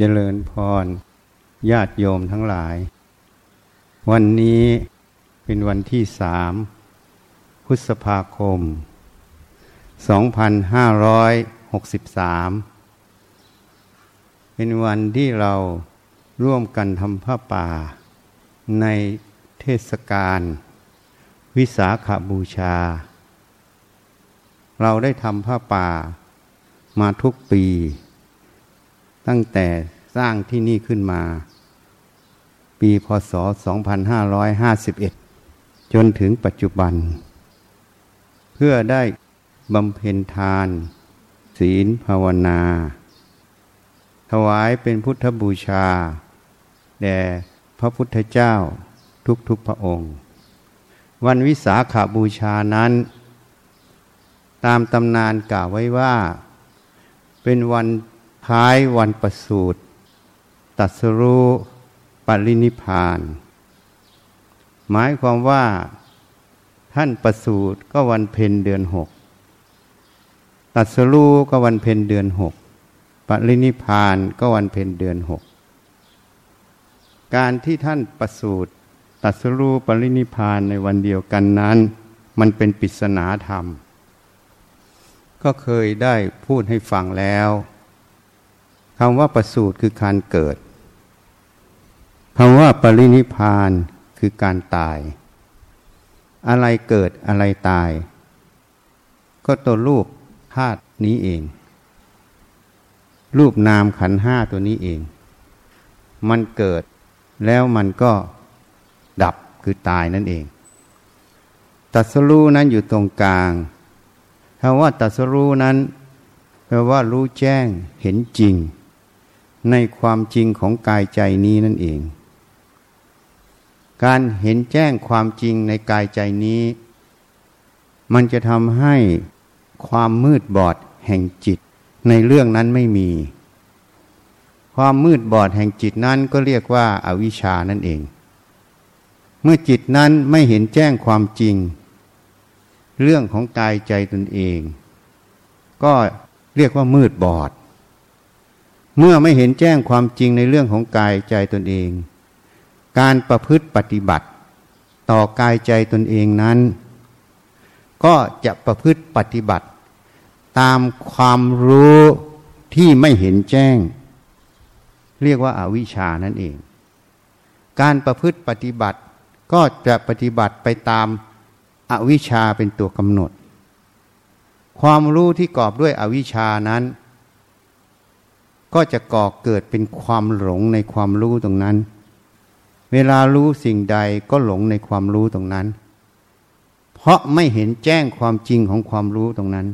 เจริญพร ญาติโยมทั้งหลาย วันนี้เป็นวันที่สามพฤษภาคม 2563 เป็นวันที่เราร่วมกันทำผ้าป่า ในเทศกาลวิสาขาบูชา เราได้ทำผ้าป่ามาทุกปี ตั้งแต่สร้างที่นี่ขึ้นมา ปีพศ 2551 จนถึงปัจจุบัน เพื่อได้บำเพ็ญทาน ศีลภาวนา ถวายเป็นพุทธบูชา แด่พระพุทธเจ้าทุกๆพระองค์ วันวิสาขาบูชานั้น ตามตำนานกล่าวไว้ว่า เป็นวัน ท้ายวันประสูติตัสรู้ปรินิพาน หมายความว่าท่านประสูติก็วันเพ็ญเดือนหกตัสรู้ก็วันเพ็ญเดือนหกปรินิพานก็วันเพ็ญเดือนหกการที่ท่านประสูติตัสรู้ปรินิพานในวันเดียวกันนั้น มันเป็นปริศนาธรรม ก็เคยได้พูดให้ฟังแล้ว คำว่าประสูติคือการเกิดคำว่าปรินิพานคือการตาย อะไรเกิดอะไรตาย ก็ตัวรูปธาตุนี้เอง รูปนามขันห้าตัวนี้เอง มันเกิดแล้วมันก็ดับคือตายนั่นเอง ตัสรู้นั้นอยู่ตรงกลางคำว่าตัสรู้นั้นแปลว่ารู้แจ้งเห็นจริง ในความจริงของกายใจนี้นั่นเอง การเห็นแจ้งความจริงในกายใจนี้ มันจะทำให้ความมืดบอดแห่งจิต ในเรื่องนั้นไม่มี ความมืดบอดแห่งจิตนั้นก็เรียกว่าอาวิชานั่นเอง เมื่อจิตนั้นไม่เห็นแจ้งความจริง เรื่องของกายใจตนเอง ก็เรียกว่ามืดบอด เมื่อไม่เห็นแจ้งความจริงในเรื่องของกายใจตนเอง การประพฤติปฏิบัติ ต่อกายใจตนเองนั้น ก็จะประพฤติปฏิบัติ ตามความรู้ที่ไม่เห็นแจ้ง เรียกว่าอาวิชานั่นเอง การประพฤติปฏิบัติก็จะปฏิบัติไปตามอวิชชาเป็นตัวกำหนด ความรู้ที่กอบด้วยอวิชชานั้น ก็จะก่อเกิดเป็นความหลงในความรู้ตรงนั้น เวลารู้สิ่งใดก็หลงในความรู้ตรงนั้น เพราะไม่เห็นแจ้งความจริงของความรู้ตรงนั้น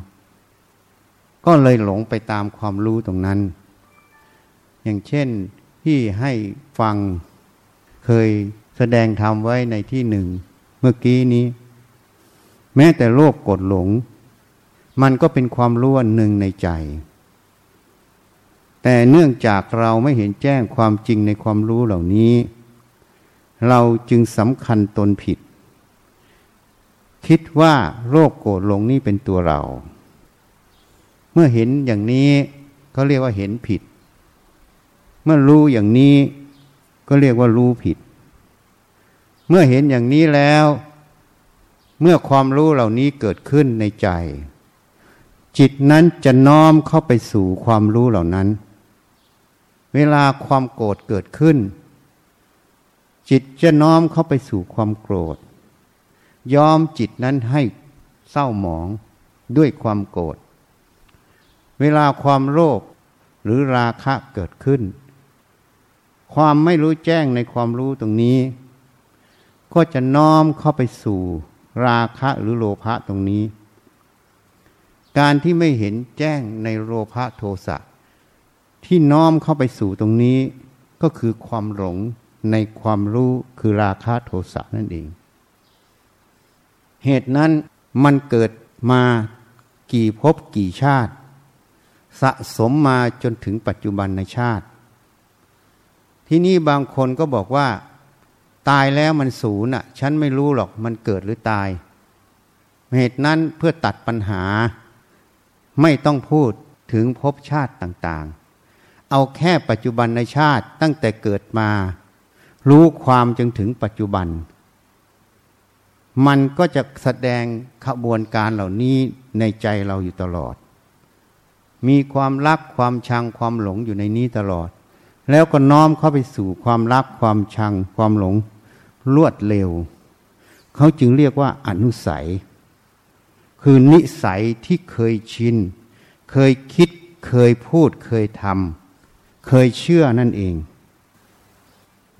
ก็เลยหลงไปตามความรู้ตรงนั้น อย่างเช่นที่ให้ฟังเคยแสดงธรรมไว้ในที่หนึ่ง เมื่อกี้นี้ แม้แต่โลภกดหลง มันก็เป็นความรู้อันหนึ่งในใจ แต่เนื่องจากเราไม่เห็นแจ้งความจริงในความรู้เหล่านี้ เราจึงสำคัญตนผิด คิดว่าโรคโกรธหลงนี่เป็นตัวเรา เมื่อเห็นอย่างนี้เขาเรียกว่าเห็นผิด เมื่อรู้อย่างนี้ก็เรียกว่ารู้ผิด เมื่อเห็นอย่างนี้แล้ว เมื่อความรู้เหล่านี้เกิดขึ้นในใจจิตนั้นจะน้อมเข้าไปสู่ความรู้เหล่านั้น เวลาความโกรธเกิดขึ้น จิตจะน้อมเข้าไปสู่ความโกรธ ยอมจิตนั้นให้เศร้าหมองด้วยความโกรธ เวลาความโลภหรือราคะเกิดขึ้น ความไม่รู้แจ้งในความรู้ตรงนี้ ก็จะน้อมเข้าไปสู่ราคะหรือโลภะตรงนี้ การที่ไม่เห็นแจ้งในโลภะโทสะ ที่น้อมเข้าไปสู่ตรงนี้ ก็คือความหลงในความรู้คือราคะโทสะนั่นเอง เหตุนั้นมันเกิดมากี่ภพกี่ชาติ สะสมมาจนถึงปัจจุบันในชาติ ที่นี่บางคนก็บอกว่า ตายแล้วมันศูนย์อะ ฉันไม่รู้หรอกมันเกิดหรือตาย เหตุนั้นเพื่อตัดปัญหา ไม่ต้องพูดถึงภพชาติต่างๆ เอาแค่ปัจจุบันในชาติตั้งแต่เกิดมา รู้ความจนถึงปัจจุบัน มันก็จะแสดงขบวนการเหล่านี้ในใจเราอยู่ตลอด มีความรักความชังความหลงอยู่ในนี้ตลอด แล้วก็น้อมเข้าไปสู่ความรักความชังความหลงรวดเร็ว เขาจึงเรียกว่าอนุสัย คือนิสัยที่เคยชิน เคยคิด เคยพูด เคยทำ เคยเชื่อนั่นเอง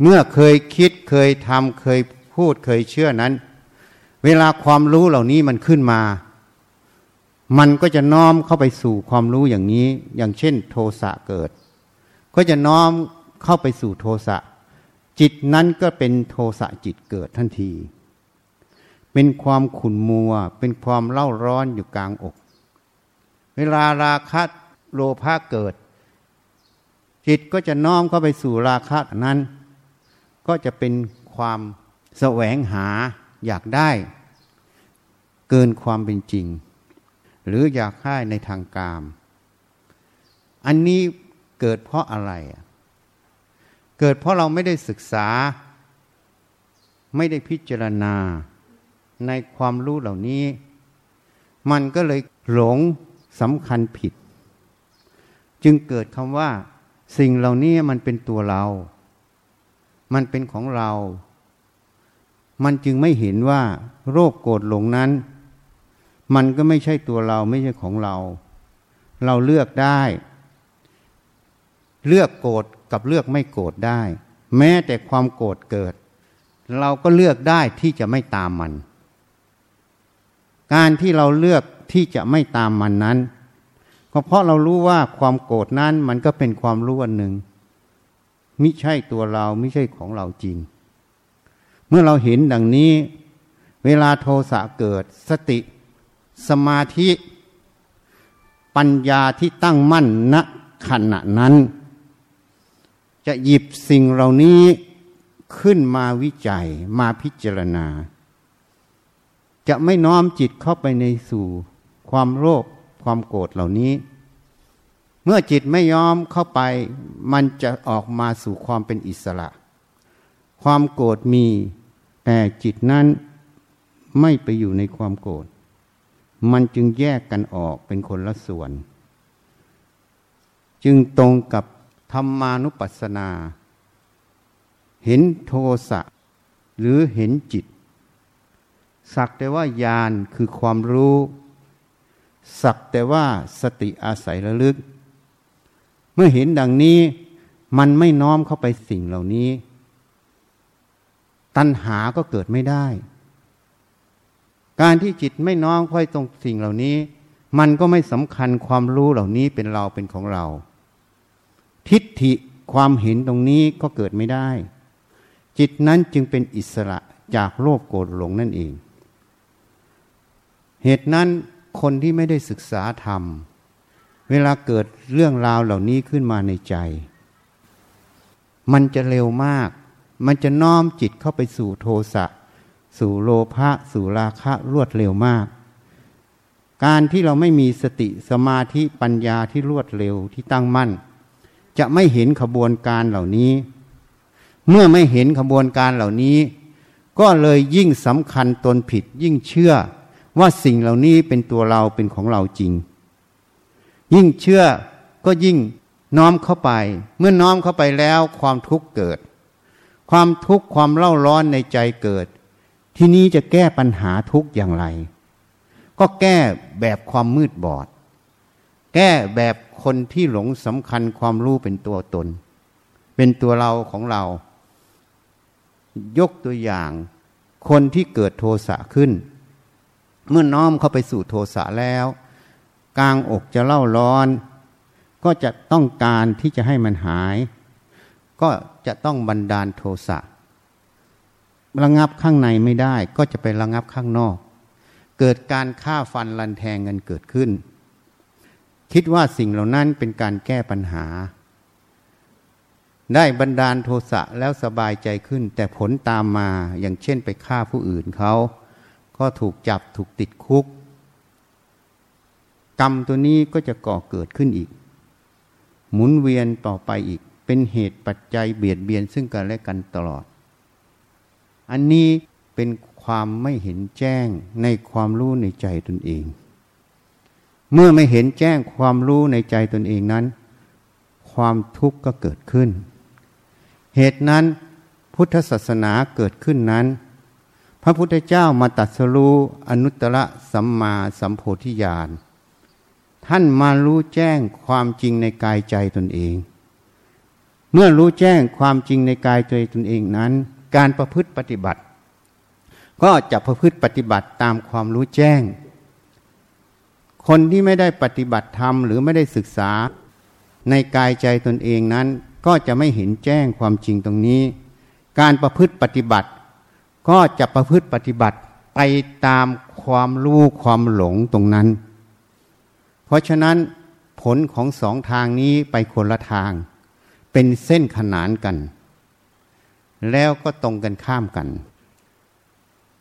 เมื่อเคยคิดเคยทำเคยพูดเคยเชื่อนั้น เวลาความรู้เหล่านี้มันขึ้นมา มันก็จะน้อมเข้าไปสู่ความรู้อย่างนี้ อย่างเช่น โทสะเกิด ก็จะน้อมเข้าไปสู่โทสะจิตนั้นก็เป็นโทสะจิตเกิดทันที เป็นความขุ่นมัว เป็นความเล่าร้อนอยู่กลางอก เวลาราคะโลภะเกิด จิตก็จะน้อมเข้าไปสู่ราคะนั้น ก็จะเป็นความแสวงหาอยากได้ เกินความเป็นจริง หรืออยากได้ในทางกาม อันนี้เกิดเพราะอะไร เกิดเพราะเราไม่ได้ศึกษา ไม่ได้พิจารณาในความรู้เหล่านี้ มันก็เลยหลงสำคัญผิด จึงเกิดคำว่า สิ่งเหล่านี้มันเป็นตัวเรา มันเป็นของเรา มันจึงไม่เห็นว่าโรคโกรธหลงนั้น มันก็ไม่ใช่ตัวเราไม่ใช่ของเรา เราเลือกได้ เลือกโกรธกับเลือกไม่โกรธได้ แม้แต่ความโกรธเกิด เราก็เลือกได้ที่จะไม่ตามมัน การที่เราเลือกที่จะไม่ตามมันนั้น เพราะเรารู้ว่าความโกรธนั้นมันก็เป็นความรู้อันหนึ่งมิใช่ตัวเราไม่ใช่ของเราจริง เมื่อเราเห็นดังนี้ เวลาโทสะเกิด สติ สมาธิ ปัญญาที่ตั้งมั่นณขณะนั้น จะหยิบสิ่งเหล่านี้ขึ้นมาวิจัยมาพิจารณา จะไม่น้อมจิตเข้าไปในสู่ความโลภ ความโกรธเหล่านี้ เมื่อจิตไม่ยอมเข้าไป มันจะออกมาสู่ความเป็นอิสระ ความโกรธมี แต่จิตนั้นไม่ไปอยู่ในความโกรธ มันจึงแยกกันออกเป็นคนละส่วน จึงตรงกับธรรมานุปัสสนา เห็นโทสะหรือเห็นจิต สักแต่ว่าญาณคือความรู้ สักแต่ว่าสติอาศัยระลึก เมื่อเห็นดังนี้มันไม่น้อมเข้าไปสิ่งเหล่านี้ ตัณหาก็เกิดไม่ได้ การที่จิตไม่น้อมค่อยตรงสิ่งเหล่านี้ มันก็ไม่สำคัญความรู้เหล่านี้เป็นเราเป็นของเรา ทิฏฐิความเห็นตรงนี้ก็เกิดไม่ได้ จิตนั้นจึงเป็นอิสระจากโลภโกรธหลงนั่นเอง เหตุนั้น คนที่ไม่ได้ศึกษาธรรม เวลาเกิดเรื่องราวเหล่านี้ขึ้นมาในใจ มันจะเร็วมาก มันจะน้อมจิตเข้าไปสู่โทสะ สู่โลภะ สู่ราคะรวดเร็วมาก การที่เราไม่มีสติสมาธิปัญญาที่รวดเร็วที่ตั้งมั่น จะไม่เห็นขบวนการเหล่านี้ เมื่อไม่เห็นขบวนการเหล่านี้ ก็เลยยิ่งสำคัญตนผิดยิ่งเชื่อ ว่าสิ่งเหล่านี้เป็นตัวเราเป็นของเราจริง ยิ่งเชื่อก็ยิ่งน้อมเข้าไป เมื่อน้อมเข้าไปแล้วความทุกข์เกิด ความทุกข์ความเล่าร้อนในใจเกิด ที่นี้จะแก้ปัญหาทุกข์อย่างไร ก็แก้แบบความมืดบอด แก้แบบคนที่หลงสำคัญความรู้เป็นตัวตน เป็นตัวเราของเรา ยกตัวอย่าง คนที่เกิดโทสะขึ้น เมื่อน้อมเข้าไปสู่โทสะแล้ว กลางอกจะเล่าร้อน ก็จะต้องการที่จะให้มันหาย ก็จะต้องบันดาลโทสะระงับข้างในไม่ได้ ก็จะไประงับข้างนอก เกิดการฆ่าฟันลันแทงเงินเกิดขึ้น คิดว่าสิ่งเหล่านั้นเป็นการแก้ปัญหา ได้บันดาลโทสะแล้วสบายใจขึ้น แต่ผลตามมาอย่างเช่นไปฆ่าผู้อื่นเขา ก็ถูกจับถูกติดคุก กรรมตัวนี้ก็จะก่อเกิดขึ้นอีก หมุนเวียนต่อไปอีก เป็นเหตุปัจจัยเบียดเบียนซึ่งกันและกันตลอด อันนี้เป็นความไม่เห็นแจ้งในความรู้ในใจตนเอง เมื่อไม่เห็นแจ้งความรู้ในใจตนเองนั้น ความทุกข์ก็เกิดขึ้น เหตุนั้นพุทธศาสนาเกิดขึ้นนั้น พระพุทธเจ้ามาตัดสรู้อนุตตรสัมมาสัมโพธิญาณท่านมารู้แจ้งความจริงในกายใจตนเอง เมื่อรู้แจ้งความจริงในกายใจตนเองนั้น การประพฤติปฏิบัติ ก็จะประพฤติปฏิบัติตามความรู้แจ้ง คนที่ไม่ได้ปฏิบัติธรรมหรือไม่ได้ศึกษาในกายใจตนเองนั้น ก็จะไม่เห็นแจ้งความจริงตรงนี้ การประพฤติปฏิบัติ ก็จะประพฤติปฏิบัติไปตามความรู้ความหลงตรงนั้น เพราะฉะนั้นผลของสองทางนี้ไปคนละทาง เป็นเส้นขนานกัน แล้วก็ตรงกันข้ามกัน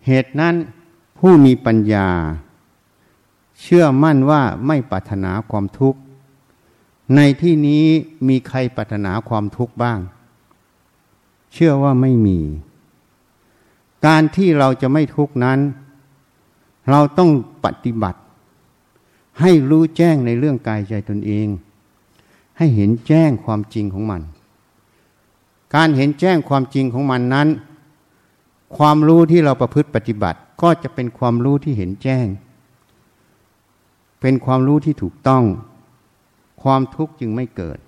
เหตุนั้นผู้มีปัญญา เชื่อมั่นว่าไม่ปรารถนาความทุกข์ ในที่นี้มีใครปรารถนาความทุกข์บ้าง เชื่อว่าไม่มี การที่เราจะไม่ทุกข์นั้น เราต้องปฏิบัติ ให้รู้แจ้งในเรื่องกายใจตนเอง ให้เห็นแจ้งความจริงของมัน การเห็นแจ้งความจริงของมันนั้น ความรู้ที่เราประพฤติปฏิบัติก็จะเป็นความรู้ที่เห็นแจ้ง เป็นความรู้ที่ถูกต้อง ความทุกข์จึงไม่เกิด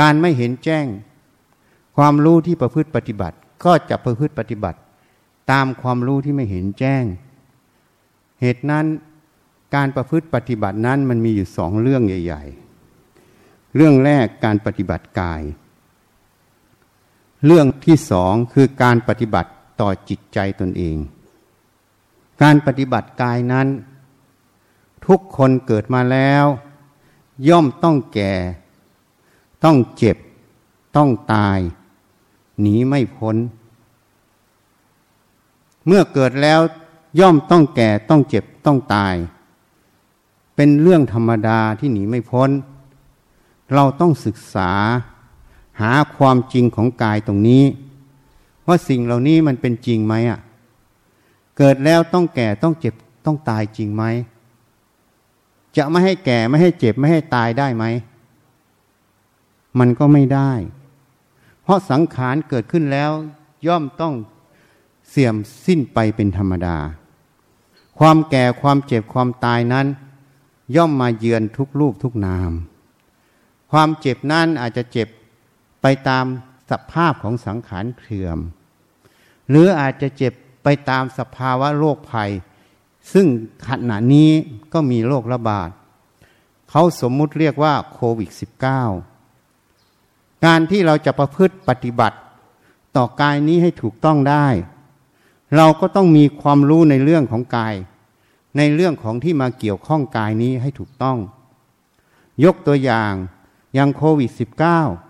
การไม่เห็นแจ้ง ความรู้ที่ประพฤติปฏิบัติ ก็จะประพฤติปฏิบัติ ตามความรู้ที่ไม่เห็นแจ้ง เหตุนั้นการประพฤติปฏิบัตินั้นมันมีอยู่สองเรื่องใหญ่ ๆ เรื่องแรกการปฏิบัติกาย เรื่องที่สองคือการปฏิบัติต่อจิตใจตนเอง การปฏิบัติกายนั้น ทุกคนเกิดมาแล้ว ย่อมต้องแก่ ต้องเจ็บ ต้องตาย หนีไม่พ้น เมื่อเกิดแล้วย่อมต้องแก่ต้องเจ็บต้องตาย เป็นเรื่องธรรมดาที่หนีไม่พ้น เราต้องศึกษาหาความจริงของกายตรงนี้ ว่าสิ่งเหล่านี้มันเป็นจริงไหมอะ เกิดแล้วต้องแก่ต้องเจ็บต้องตายจริงไหม จะไม่ให้แก่ไม่ให้เจ็บไม่ให้ตายได้ไหม มันก็ไม่ได้ เพราะสังขารเกิดขึ้นแล้ว ย่อมต้องเสื่อมสิ้นไปเป็นธรรมดา ความแก่ความเจ็บความตายนั้น ย่อมมาเยือนทุกรูปทุกนาม ความเจ็บนั้นอาจจะเจ็บไปตามสภาพของสังขารเสื่อม หรืออาจจะเจ็บไปตามสภาวะโรคภัย ซึ่งขณะนี้ก็มีโรคระบาด เขาสมมุติเรียกว่าโควิด -19 การที่เราจะประพฤติปฏิบัติ ต่อกายนี้ให้ถูกต้องได้ เราก็ต้องมีความรู้ในเรื่องของกาย ในเรื่องของที่มาเกี่ยวข้องกายนี้ให้ถูกต้อง ยกตัวอย่างอย่างโควิด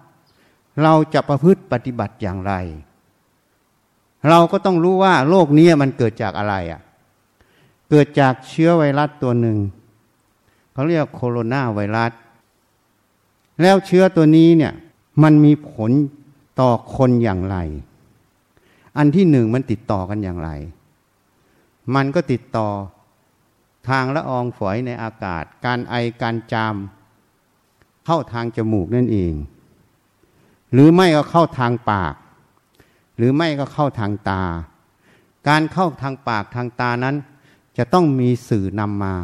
-19 เราจะประพฤติปฏิบัติอย่างไร เราก็ต้องรู้ว่าโรคนี้มันเกิดจากอะไรอะ เกิดจากเชื้อไวรัสตัวหนึ่งเขาเรียกโคโรนาไวรัส แล้วเชื้อตัวนี้เนี่ย มันมีผลต่อคนอย่างไร อันที่หนึ่งมันติดต่อกันอย่างไร มันก็ติดต่อทางละอองฝอยในอากาศ การไอการจาม เข้าทางจมูกนั่นเอง หรือไม่ก็เข้าทางปาก หรือไม่ก็เข้าทางตา การเข้าทางปากทางตานั้น จะต้องมีสื่อนำมา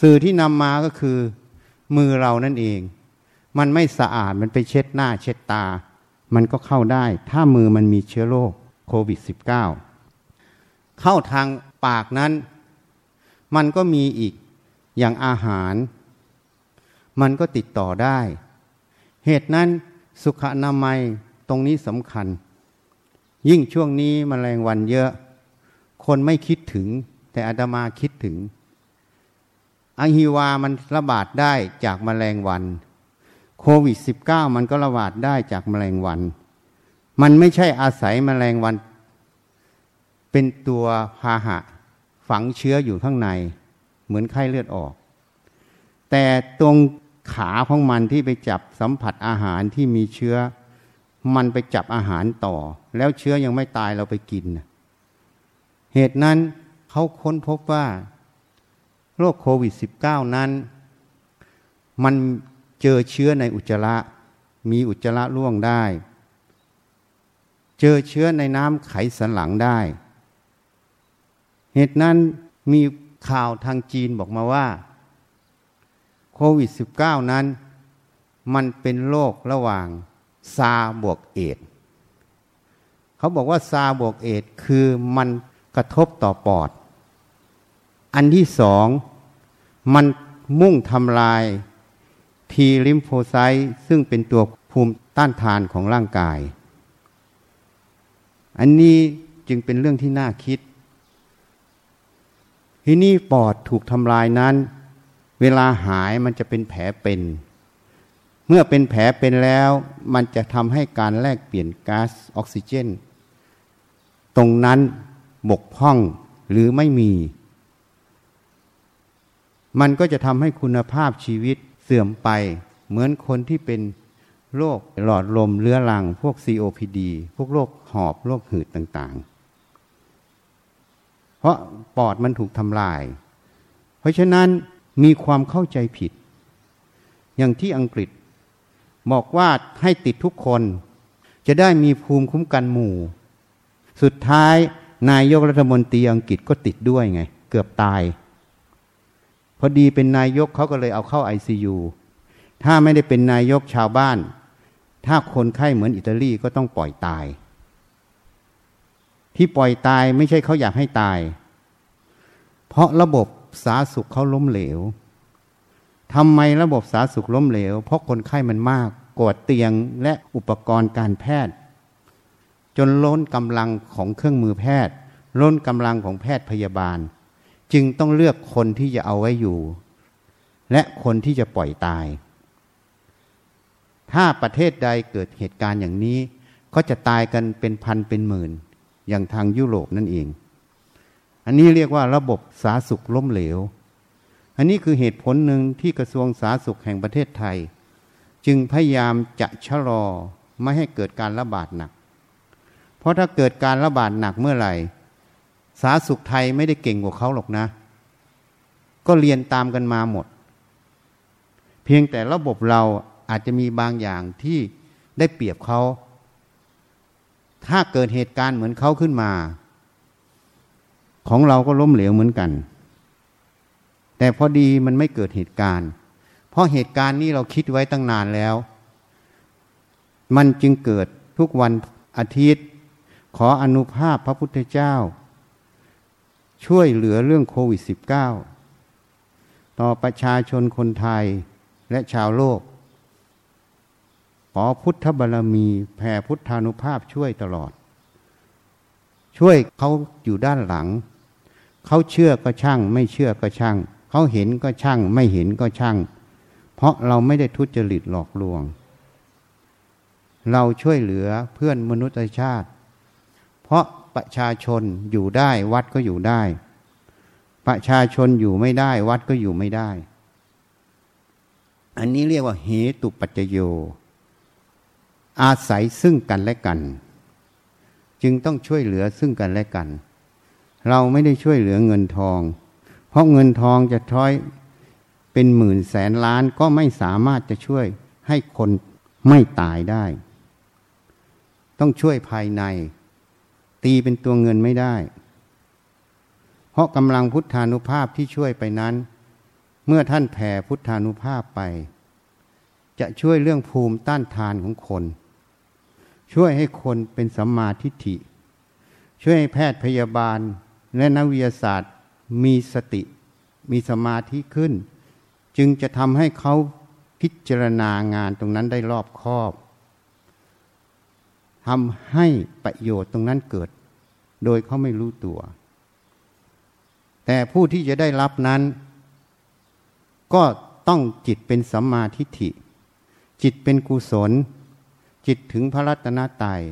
สื่อที่นำมาก็คือมือเรานั่นเอง มันไม่สะอาดมันไปเช็ดหน้าเช็ดตา มันก็เข้าได้ ถ้ามือมันมีเชื้อโรคโควิด -19 เข้าทางปากนั้น มันก็มีอีกอย่างอาหาร มันก็ติดต่อได้ เหตุนั้นสุขอนามัยตรงนี้สำคัญ ยิ่งช่วงนี้มแมลงวันเยอะ คนไม่คิดถึง แต่อาตมาคิดถึงอหิวามันระบาดได้จากมแมลงวัน วิด -19 มันก็ระบาดได้จากมแมลงวัน มันไม่ใช่อาศัยมแมลงวัน เป็นตัวพาหะ ฝังเชื้ออยู่ข้างใน เหมือนไข้เลือดออก แต่ตรงขาของมันที่ไปจับสัมผัสอาหารที่มีเชื้อ มันไปจับอาหารต่อ แล้วเชื้อยังไม่ตายเราไปกิน เหตุนั้นเขาค้นพบว่า โรคโควิด -19 นั้น มัน เจอเชื้อในอุจจาระมีอุจจาระร่วงได้ เจอเชื้อในน้ำไขสันหลังได้ เหตุนั้นมีข่าวทางจีนบอกมาว่าโควิด -19 นั้น มันเป็นโรคระหว่างซาบวกเอดเขาบอกว่าซาบวกเอดคือมันกระทบต่อปอด อันที่สอง มันมุ่งทำลาย ทีลิมโฟไซต์ซึ่งเป็นตัวภูมิต้านทานของร่างกาย อันนี้จึงเป็นเรื่องที่น่าคิด ที่นี่ปอดถูกทำลายนั้น เวลาหายมันจะเป็นแผลเป็น เมื่อเป็นแผลเป็นแล้ว มันจะทำให้การแลกเปลี่ยนก๊าซออกซิเจน ตรงนั้นบกพร่องหรือไม่มี มันก็จะทำให้คุณภาพชีวิต สื่อมไปเหมือนคนที่เป็นโรคหลอดลมเรื้อรัง พวก COPD พวกโรคหอบโรคหืดต่างๆ เพราะปอดมันถูกทำลาย เพราะฉะนั้นมีความเข้าใจผิด อย่างที่อังกฤษ บอกว่าให้ติดทุกคน จะได้มีภูมิคุ้มกันหมู่ สุดท้ายนายกรัฐมนตรีอังกฤษก็ติดด้วยไง เกือบตาย พอดีเป็นนายกเขาก็เลยเอาเข้าไอซียูถ้าไม่ได้เป็นนายกชาวบ้าน ถ้าคนไข้เหมือนอิตาลีก็ต้องปล่อยตาย ที่ปล่อยตายไม่ใช่เขาอยากให้ตาย เพราะระบบสาสุขเขาล้มเหลวทำไมระบบสาสุขล้มเหลว เพราะคนไข้มันมากกดเตียงและอุปกรณ์การแพทย์ จนล้นกำลังของเครื่องมือแพทย์ ล้นกำลังของแพทย์พยาบาล จึงต้องเลือกคนที่จะเอาไว้อยู่ และคนที่จะปล่อยตาย ถ้าประเทศใดเกิดเหตุการณ์อย่างนี้ก็จะตายกันเป็นพันเป็นหมื่น อย่างทางยุโรปนั่นเอง อันนี้เรียกว่าระบบสาธารณสุขล้มเหลว อันนี้คือเหตุผลหนึ่งที่กระทรวงสาธารณสุขแห่งประเทศไทย จึงพยายามจะชะลอไม่ให้เกิดการระบาดหนัก เพราะถ้าเกิดการระบาดหนักเมื่อไหร่ สาธารณสุขไทยไม่ได้เก่งกว่าเขาหรอกนะ ก็เรียนตามกันมาหมด เพียงแต่ระบบเราอาจจะมีบางอย่างที่ได้เปรียบเขา ถ้าเกิดเหตุการณ์เหมือนเขาขึ้นมา ของเราก็ล้มเหลวเหมือนกัน แต่พอดีมันไม่เกิดเหตุการณ์ เพราะเหตุการณ์นี้เราคิดไว้ตั้งนานแล้ว มันจึงเกิดทุกวันอาทิตย์ ขออนุภาพพระพุทธเจ้า ช่วยเหลือเรื่องโควิด -19 ต่อประชาชนคนไทยและชาวโลก ขอพุทธบารมีแผ่พุทธานุภาพช่วยตลอด ช่วยเขาอยู่ด้านหลัง เขาเชื่อก็ช่าง ไม่เชื่อก็ช่าง เขาเห็นก็ช่าง ไม่เห็นก็ช่าง เพราะเราไม่ได้ทุจริตหลอกลวง เราช่วยเหลือเพื่อนมนุษยชาติ เพราะประชาชนอยู่ได้วัดก็อยู่ได้ ประชาชนอยู่ไม่ได้วัดก็อยู่ไม่ได้ อันนี้เรียกว่าเหตุปัจจโย อาศัยซึ่งกันและกัน จึงต้องช่วยเหลือซึ่งกันและกัน เราไม่ได้ช่วยเหลือเงินทอง เพราะเงินทองจะท้อยเป็นหมื่นแสนล้านก็ไม่สามารถจะช่วยให้คนไม่ตายได้ ต้องช่วยภายใน ตีเป็นตัวเงินไม่ได้ เพราะกำลังพุทธานุภาพที่ช่วยไปนั้น เมื่อท่านแผ่พุทธานุภาพไป จะช่วยเรื่องภูมิต้านทานของคน ช่วยให้คนเป็นสัมมาทิฏฐิ ช่วยให้แพทย์พยาบาลและนักวิทยาศาสตร์มีสติ มีสมาธิขึ้น จึงจะทำให้เขาพิจารณางานตรงนั้นได้รอบคอบ ทำให้ประโยชน์ตรงนั้นเกิด โดยเขาไม่รู้ตัว แต่ผู้ที่จะได้รับนั้น ก็ต้องจิตเป็นสัมมาทิฏฐิ จิตเป็นกุศล จิตถึงพระรัตนตรัย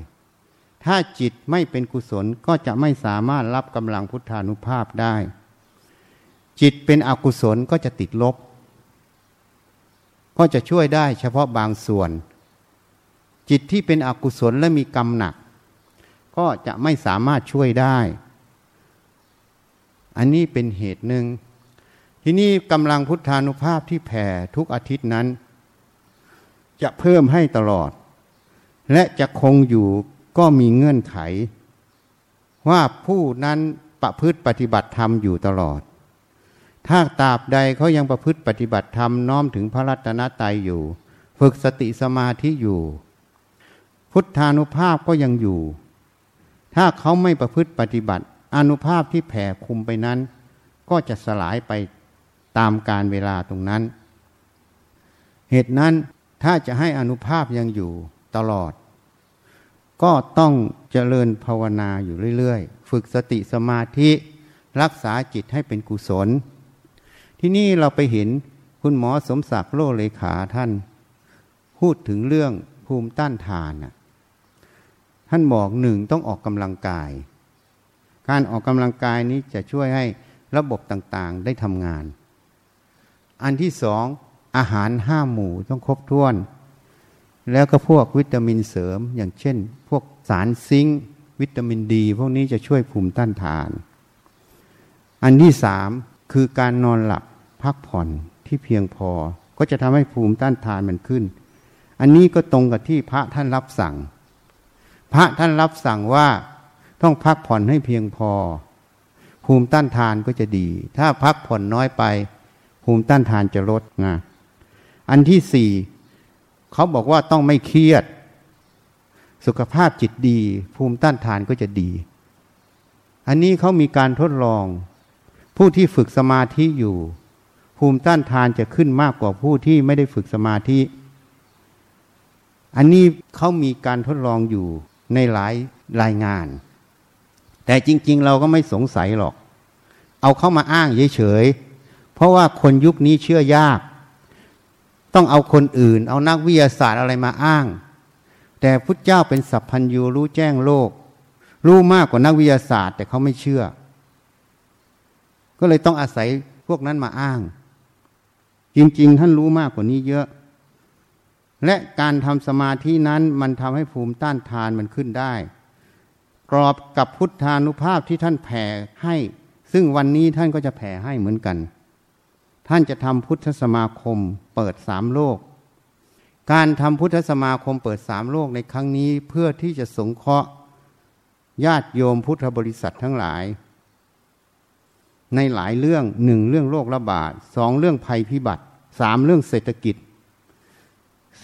ถ้าจิตไม่เป็นกุศลก็จะไม่สามารถรับกำลังพุทธานุภาพได้ จิตเป็นอกุศลก็จะติดลบ ก็จะช่วยได้เฉพาะบางส่วน จิตที่เป็นอกุศลและมีกรรมหนัก ก็จะไม่สามารถช่วยได้ อันนี้เป็นเหตุหนึ่ง ที่นี่กำลังพุทธานุภาพที่แผ่ทุกอาทิตย์นั้น จะเพิ่มให้ตลอด และจะคงอยู่ก็มีเงื่อนไข ว่าผู้นั้นประพฤติปฏิบัติธรรมอยู่ตลอด ถ้าตราบใดเขายังประพฤติปฏิบัติธรรมน้อมถึงพระรัตนตรัยอยู่ ฝึกสติสมาธิอยู่ พุทธานุภาพก็ยังอยู่ ถ้าเขาไม่ประพฤติปฏิบัติ อนุภาพที่แผ่คุมไปนั้น ก็จะสลายไปตามการเวลาตรงนั้น เหตุนั้นถ้าจะให้อนุภาพยังอยู่ตลอด ก็ต้องเจริญภาวนาอยู่เรื่อยๆ ฝึกสติสมาธิรักษาจิตให้เป็นกุศล ที่นี่เราไปเห็นคุณหมอสมศักดิ์โลเลขาท่าน พูดถึงเรื่องภูมิต้านทาน ท่านบอกหนึ่งต้องออกกำลังกาย การออกกำลังกายนี้จะช่วยให้ระบบต่างๆได้ทำงาน อันที่สองอาหารห้าหมู่ต้องครบถ้วน แล้วก็พวกวิตามินเสริม อย่างเช่น พวกสารซิงค์วิตามินดี พวกนี้จะช่วยภูมิต้านทาน อันที่สามคือการนอนหลับพักผ่อนที่เพียงพอ ก็จะทำให้ภูมิต้านทานมันขึ้น อันนี้ก็ตรงกับที่พระท่านรับสั่ง พระท่านรับสั่งว่าต้องพักผ่อนให้เพียงพอ ภูมิต้านทานก็จะดี ถ้าพักผ่อนน้อยไป ภูมิต้านทานจะลดนะอันที่สี่เขาบอกว่าต้องไม่เครียด สุขภาพจิตดี ภูมิต้านทานก็จะดี อันนี้เขามีการทดลอง ผู้ที่ฝึกสมาธิอยู่ ภูมิต้านทานจะขึ้นมากกว่าผู้ที่ไม่ได้ฝึกสมาธิ อันนี้เขามีการทดลองอยู่ ในหลายรายงาน แต่จริง ๆ เราก็ไม่สงสัยหรอก เอาเข้ามาอ้างเฉยๆเพราะว่าคนยุคนี้เชื่อยาก ต้องเอาคนอื่น เอานักวิทยาศาสตร์อะไรมาอ้าง แต่พุทธเจ้าเป็นสัพพัญญูรู้แจ้งโลก รู้มากกว่านักวิทยาศาสตร์ แต่เขาไม่เชื่อ ก็เลยต้องอาศัยพวกนั้นมาอ้าง จริง ๆ ท่านรู้มากกว่านี้เยอะ และการทำสมาธินั้นมันทำให้ภูมิต้านทานมันขึ้นได้ กรอบกับพุทธานุภาพที่ท่านแผ่ให้ ซึ่งวันนี้ท่านก็จะแผ่ให้เหมือนกัน ท่านจะทำพุทธสมาคมเปิดสามโลก การทำพุทธสมาคมเปิดสามโลกในครั้งนี้เพื่อที่จะสงเคราะห์ญาติโยมพุทธบริษัททั้งหลาย ในหลายเรื่องหนึ่งเรื่องโรคระบาดสองเรื่องภัยพิบัติสามเรื่องเศรษฐกิจ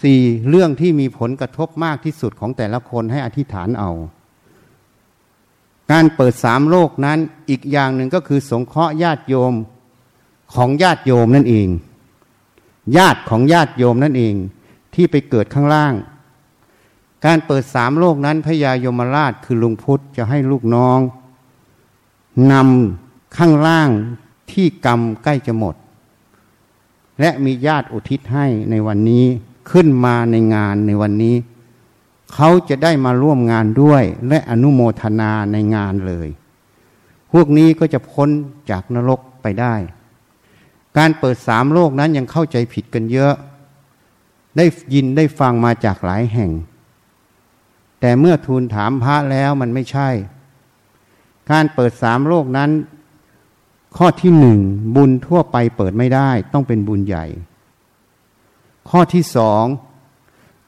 สี่เรื่องที่มีผลกระทบมากที่สุดของแต่ละคนให้อธิษฐานเอา การเปิดสามโลกนั้นอีกอย่างหนึ่งก็คือ สงเคราะห์ญาติโยมของญาติโยมนั่นเอง ญาติของญาติโยมนั่นเองที่ไปเกิดข้างล่าง การเปิดสามโลกนั้นพญายมราชคือลุงพุทธจะให้ลูกน้องนำข้างล่างที่กรรมใกล้จะหมด และมีญาติอุทิศให้ในวันนี้ ขึ้นมาในงานในวันนี้ เขาจะได้มาร่วมงานด้วย และอนุโมทนาในงานเลย พวกนี้ก็จะพ้นจากนรกไปได้ การเปิดสามโลกนั้นยังเข้าใจผิดกันเยอะ ได้ยินได้ฟังมาจากหลายแห่ง แต่เมื่อทูลถามพระแล้วมันไม่ใช่ การเปิดสามโลกนั้น ข้อที่หนึ่งบุญทั่วไปเปิดไม่ได้ต้องเป็นบุญใหญ่ ข้อที่สอง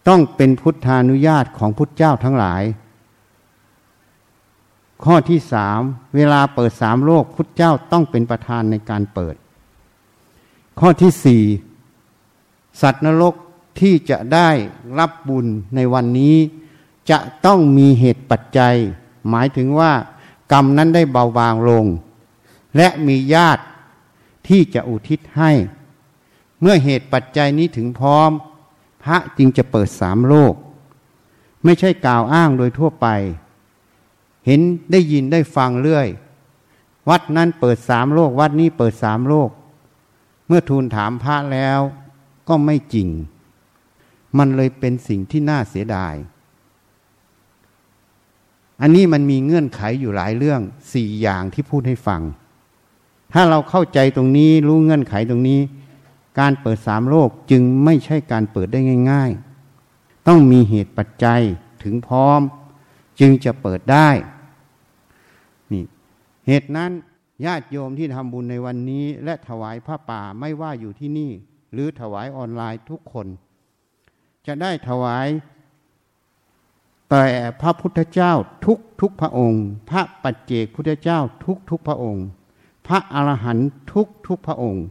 ต้องเป็นพุทธานุญาตของพุทธเจ้าทั้งหลาย ข้อที่สามเวลาเปิดสามโลกพุทธเจ้าต้องเป็นประธานในการเปิด ข้อที่สี่สัตว์นรกที่จะได้รับบุญในวันนี้ จะต้องมีเหตุปัจจัย หมายถึงว่ากรรมนั้นได้เบาบางลง และมีญาติที่จะอุทิศให้ เมื่อเหตุปัจจัยนี้ถึงพร้อม พระจึงจะเปิดสามโลก ไม่ใช่กล่าวอ้างโดยทั่วไป เห็นได้ยินได้ฟังเรื่อย วัดนั้นเปิดสามโลก วัดนี้เปิดสามโลก เมื่อทูลถามพระแล้วก็ไม่จริง มันเลยเป็นสิ่งที่น่าเสียดาย อันนี้มันมีเงื่อนไขอยู่หลายเรื่องสี่อย่างที่พูดให้ฟัง ถ้าเราเข้าใจตรงนี้รู้เงื่อนไขตรงนี้ การเปิดสามโลกจึงไม่ใช่การเปิดได้ง่าย ๆ ต้องมีเหตุปัจจัยถึงพร้อม จึงจะเปิดได้นี่เหตุนั้นญาติโยมที่ทำบุญในวันนี้ และถวายผ้าป่าไม่ว่าอยู่ที่นี่ หรือถวายออนไลน์ทุกคน จะได้ถวายแต่พระพุทธเจ้าทุกทุกพระองค์ พระปัจเจกพุทธเจ้าทุกทุกพระองค์ พระอรหันต์ทุกทุกพระองค์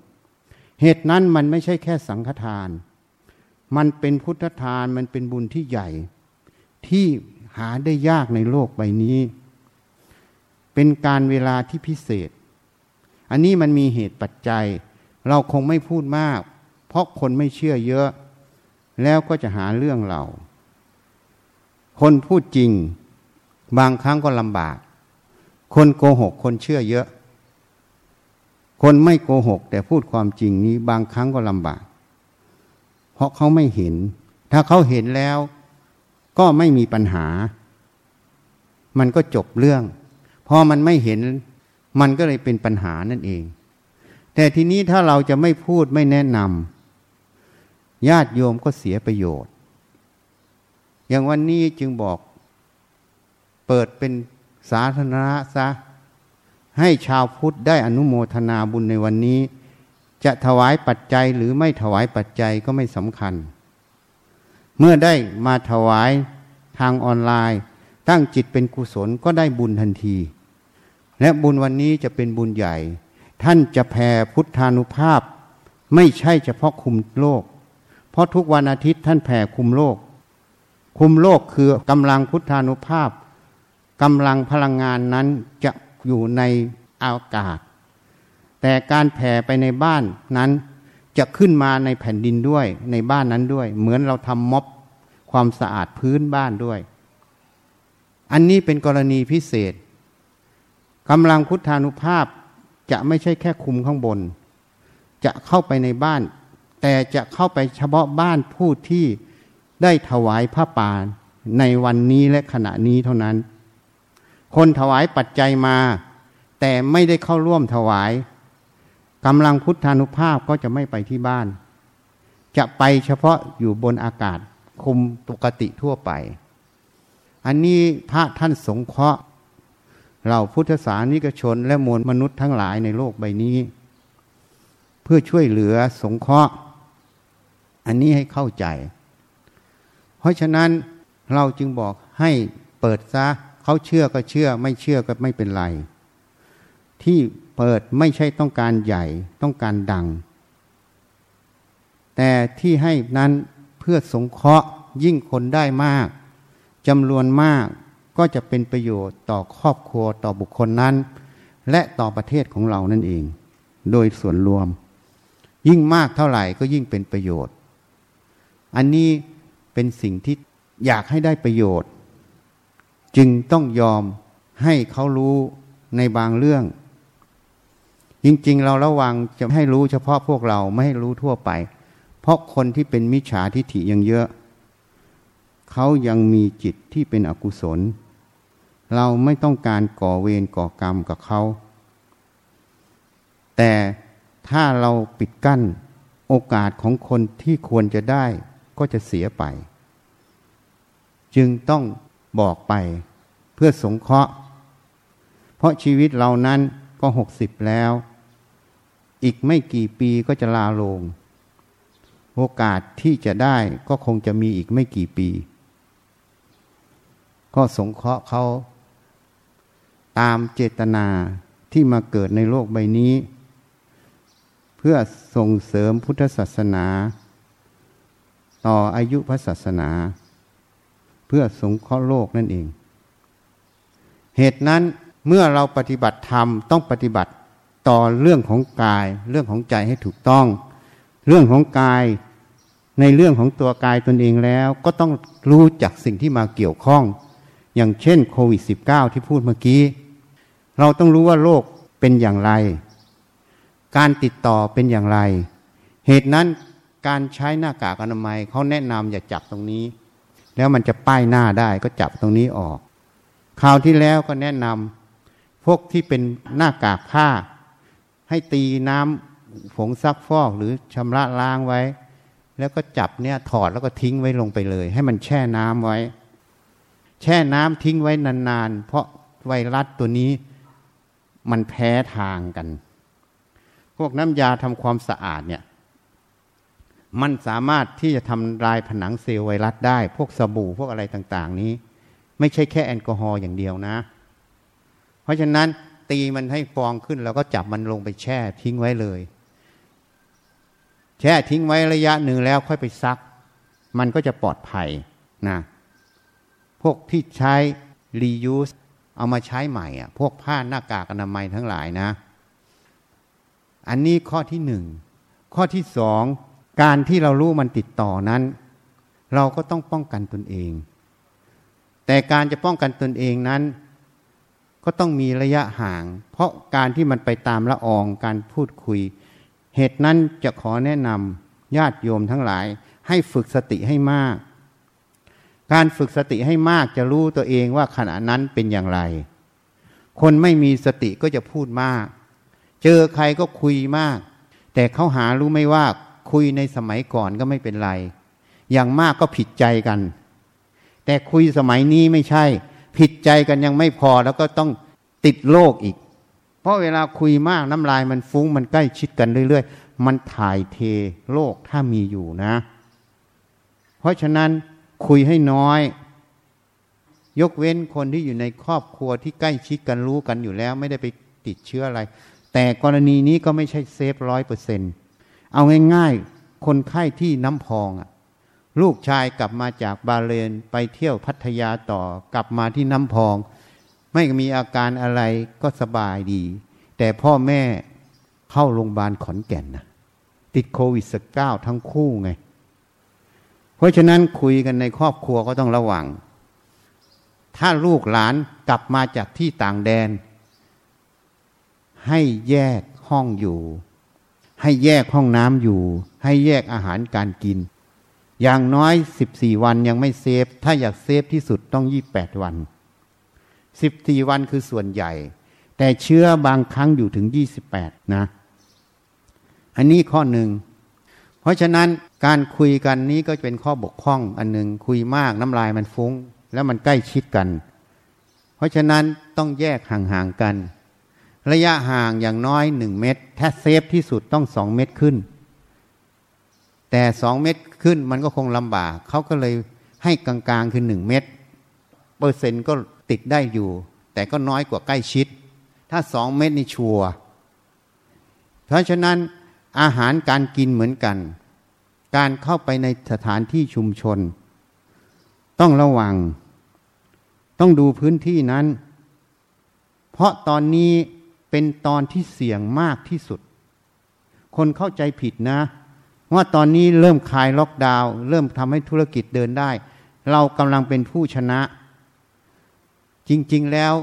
เหตุนั้นมันไม่ใช่แค่สังฆทาน มันเป็นพุทธทานมันเป็นบุญที่ใหญ่ ที่หาได้ยากในโลกใบนี้ เป็นการเวลาที่พิเศษ อันนี้มันมีเหตุปัจจัย เราคงไม่พูดมาก เพราะคนไม่เชื่อเยอะ แล้วก็จะหาเรื่องเรา คนพูดจริง บางครั้งก็ลำบาก คนโกหกคนเชื่อเยอะ คนไม่โกหก แต่พูดความจริงนี้บางครั้งก็ลำบาก เพราะเขาไม่เห็น ถ้าเขาเห็นแล้ว ก็ไม่มีปัญหา มันก็จบเรื่อง พอมันไม่เห็น มันก็เลยเป็นปัญหานั่นเอง แต่ทีนี้ถ้าเราจะไม่พูดไม่แนะนำญาติโยมก็เสียประโยชน์ อย่างวันนี้จึงบอก เปิดเป็นสาธารณะซะ ให้ชาวพุทธได้อนุโมทนาบุญในวันนี้ จะถวายปัจจัยหรือไม่ถวายปัจจัยก็ไม่สำคัญ เมื่อได้มาถวายทางออนไลน์ ตั้งจิตเป็นกุศลก็ได้บุญทันที และบุญวันนี้จะเป็นบุญใหญ่ ท่านจะแผ่พุทธานุภาพ ไม่ใช่เฉพาะคุมโลก เพราะทุกวันอาทิตย์ท่านแผ่คุมโลก คุมโลกคือกำลังพุทธานุภาพกำลังพลังงานนั้นจะ อยู่ในอากาศ แต่การแผ่ไปในบ้านนั้นจะขึ้นมาในแผ่นดินด้วย ในบ้านนั้นด้วย เหมือนเราทำม็อบความสะอาดพื้นบ้านด้วย อันนี้เป็นกรณีพิเศษกำลังพุทธานุภาพจะไม่ใช่แค่คุมข้างบน จะเข้าไปในบ้าน แต่จะเข้าไปเฉพาะบ้านผู้ที่ได้ถวายผ้าป่าในวันนี้และขณะนี้เท่านั้น คนถวายปัจจัยมา แต่ไม่ได้เข้าร่วมถวายกำลังพุทธานุภาพก็จะไม่ไปที่บ้าน จะไปเฉพาะอยู่บนอากาศคุมปกติทั่วไป อันนี้พระท่านสงเคราะห์เราพุทธศาสนิกชนและมวลมนุษย์ทั้งหลายในโลกใบนี้ เพื่อช่วยเหลือสงเคราะห์ อันนี้ให้เข้าใจ เพราะฉะนั้นเราจึงบอกให้เปิดซะ เขาเชื่อก็เชื่อ ไม่เชื่อก็ไม่เป็นไร ที่เปิดไม่ใช่ต้องการใหญ่ต้องการดัง แต่ที่ให้นั้นเพื่อสงเคราะห์ยิ่งคนได้มากจำนวนมากก็จะเป็นประโยชน์ต่อครอบครัวต่อบุคคลนั้น และต่อประเทศของเรานั่นเอง โดยส่วนรวม ยิ่งมากเท่าไหร่ก็ยิ่งเป็นประโยชน์ อันนี้เป็นสิ่งที่อยากให้ได้ประโยชน์ จึงต้องยอมให้เขารู้ในบางเรื่อง จริง ๆ เราระวังจะให้รู้เฉพาะพวกเราไม่ให้รู้ทั่วไป เพราะคนที่เป็นมิจฉาทิฐิยังเยอะ เขายังมีจิตที่เป็นอกุศล เราไม่ต้องการก่อเวรก่อกรรมกับเขา แต่ถ้าเราปิดกั้นโอกาสของคนที่ควรจะได้ก็จะเสียไป จึงต้อง บอกไป เพื่อสงเคราะห์ เพราะชีวิตเรานั้นก็หกสิบแล้ว อีกไม่กี่ปีก็จะลาลง โอกาสที่จะได้ก็คงจะมีอีกไม่กี่ปี ก็สงเคราะห์เขาตามเจตนาที่มาเกิดในโลกใบนี้ เพื่อส่งเสริมพุทธศาสนา ต่ออายุพระศาสนา เพื่อสงเคราะห์โลกนั่นเอง เหตุนั้นเมื่อเราปฏิบัติธรรมต้องปฏิบัติต่อเรื่องของกาย เรื่องของใจให้ถูกต้อง เรื่องของกาย ในเรื่องของตัวกายตนเองแล้ว ก็ต้องรู้จักสิ่งที่มาเกี่ยวข้อง อย่างเช่นโควิด -19 ที่พูดเมื่อกี้ เราต้องรู้ว่าโรคเป็นอย่างไร การติดต่อเป็นอย่างไร เหตุนั้นการใช้หน้ากากอนามัยเขาแนะนำอย่าจับตรงนี้ แล้วมันจะป้ายหน้าได้ก็จับตรงนี้ออกคราวที่แล้วก็แนะนำพวกที่เป็นหน้ากากผ้า ให้ตีน้ำผงซักฟอกหรือชำระล้างไว้ แล้วก็จับเนี่ยถอดแล้วก็ทิ้งไว้ลงไปเลย ให้มันแช่น้ำไว้ แช่น้ำทิ้งไว้นานๆ เพราะไวรัสตัวนี้มันแพ้ทางกัน พวกน้ำยาทำความสะอาดเนี่ย มันสามารถที่จะทำลายผนังเซลล์ไวรัสได้ พวกสบู่พวกอะไรต่าง ๆ นี้ ไม่ใช่แค่แอลกอฮอล์อย่างเดียวนะ เพราะฉะนั้นตีมันให้ฟองขึ้น แล้วก็จับมันลงไปแช่ทิ้งไว้เลย แช่ทิ้งไว้ระยะหนึ่งแล้วค่อยไปซัก มันก็จะปลอดภัยนะ พวกที่ใช้ reuse เอามาใช้ใหม่อะ พวกผ้าหน้ากากอนามัยทั้งหลายนะ อันนี้ข้อที่หนึ่ง ข้อที่สอง การที่เรารู้มันติดต่อนั้น เราก็ต้องป้องกันตนเอง แต่การจะป้องกันตนเองนั้น ก็ต้องมีระยะห่าง เพราะการที่มันไปตามละอองการพูดคุย เหตุนั้นจะขอแนะนำญาติโยมทั้งหลาย ให้ฝึกสติให้มาก การฝึกสติให้มากจะรู้ตัวเองว่าขณะนั้นเป็นอย่างไร คนไม่มีสติก็จะพูดมาก เจอใครก็คุยมาก แต่เขาหารู้ไม่ว่า คุยในสมัยก่อนก็ไม่เป็นไร อย่างมากก็ผิดใจกัน แต่คุยสมัยนี้ไม่ใช่ ผิดใจกันยังไม่พอแล้วก็ต้องติดโรคอีก เพราะเวลาคุยมากน้ำลายมันฟุ้งมันใกล้ชิดกันเรื่อย ๆ มันถ่ายเทโรคถ้ามีอยู่นะ เพราะฉะนั้นคุยให้น้อย ยกเว้นคนที่อยู่ในครอบครัวที่ใกล้ชิดกันรู้กันอยู่แล้ว ไม่ได้ไปติดเชื้ออะไร แต่กรณีนี้ก็ไม่ใช่เซฟร้อยเปอร์เซ็นต์ เอาง่ายๆ คนไข้ที่น้ำพองอะลูกชายกลับมาจากบาเลนไปเที่ยวพัทยาต่อกลับมาที่น้ำพอง ไม่มีอาการอะไรก็สบายดี แต่พ่อแม่เข้าโรงพยาบาลขอนแก่นนะติดโควิดสิก้าทั้งคู่ไง เพราะฉะนั้นคุยกันในครอบครัวก็ต้องระวัง ถ้าลูกหลานกลับมาจากที่ต่างแดน ให้แยกห้องอยู่ ให้แยกห้องน้ำอยู่ ให้แยกอาหารการกิน อย่างน้อยสิบสี่วันยังไม่เซฟ ถ้าอยากเซฟที่สุดต้องยี่แปดวันสิบสี่วันคือส่วนใหญ่ แต่เชื้อบางครั้งอยู่ถึงยี่สิบแปดนะ อันนี้ข้อหนึ่ง เพราะฉะนั้นการคุยกันนี้ก็เป็นข้อบกพร่องอันหนึ่งคุยมากน้ำลายมันฟุง้ง แล้วมันใกล้ชิดกัน เพราะฉะนั้นต้องแยกห่างๆกัน ระยะห่างอย่างน้อยหนึ่งเมตร ถ้าเซฟที่สุดต้องสองเมตรขึ้น แต่สองเมตรขึ้นมันก็คงลำบาก เขาก็เลยให้กลางๆคือหนึ่งเมตร เปอร์เซ็นต์ก็ติดได้อยู่ แต่ก็น้อยกว่าใกล้ชิด ถ้าสองเมตรนี่ชัวเพราะฉะนั้นอาหารการกินเหมือนกัน การเข้าไปในสถานที่ชุมชน ต้องระวัง ต้องดูพื้นที่นั้น เพราะตอนนี้ เป็นตอนที่เสี่ยงมากที่สุด คนเข้าใจผิดนะ ว่าตอนนี้เริ่มคลายล็อกดาวน์เริ่มทำให้ธุรกิจเดินได้ เรากำลังเป็นผู้ชนะ จริงๆแล้ว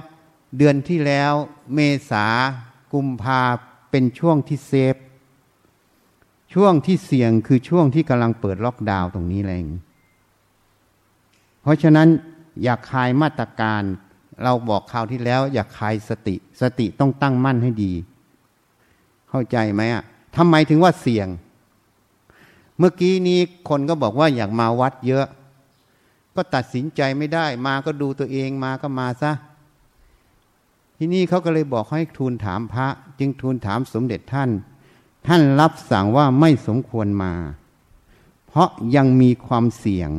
เดือนที่แล้วเมษากุมภาเป็นช่วงที่เซฟ ช่วงที่เสี่ยงคือช่วงที่กำลังเปิดล็อกดาวน์ตรงนี้เองเพราะฉะนั้นอยากคลายมาตรการ เราบอกคราวที่แล้ว อยากคลายสติ สติต้องตั้งมั่นให้ดี เข้าใจไหมอะทำไมถึงว่าเสี่ยง เมื่อกี้นี้คนก็บอกว่าอยากมาวัดเยอะ ก็ตัดสินใจไม่ได้ มาก็ดูตัวเองมาก็มาซะที่นี่เขาก็เลยบอกให้ทูลถามพระ จึงทูลถามสมเด็จท่าน ท่านรับสั่งว่าไม่สมควรมา เพราะยังมีความเสี่ยง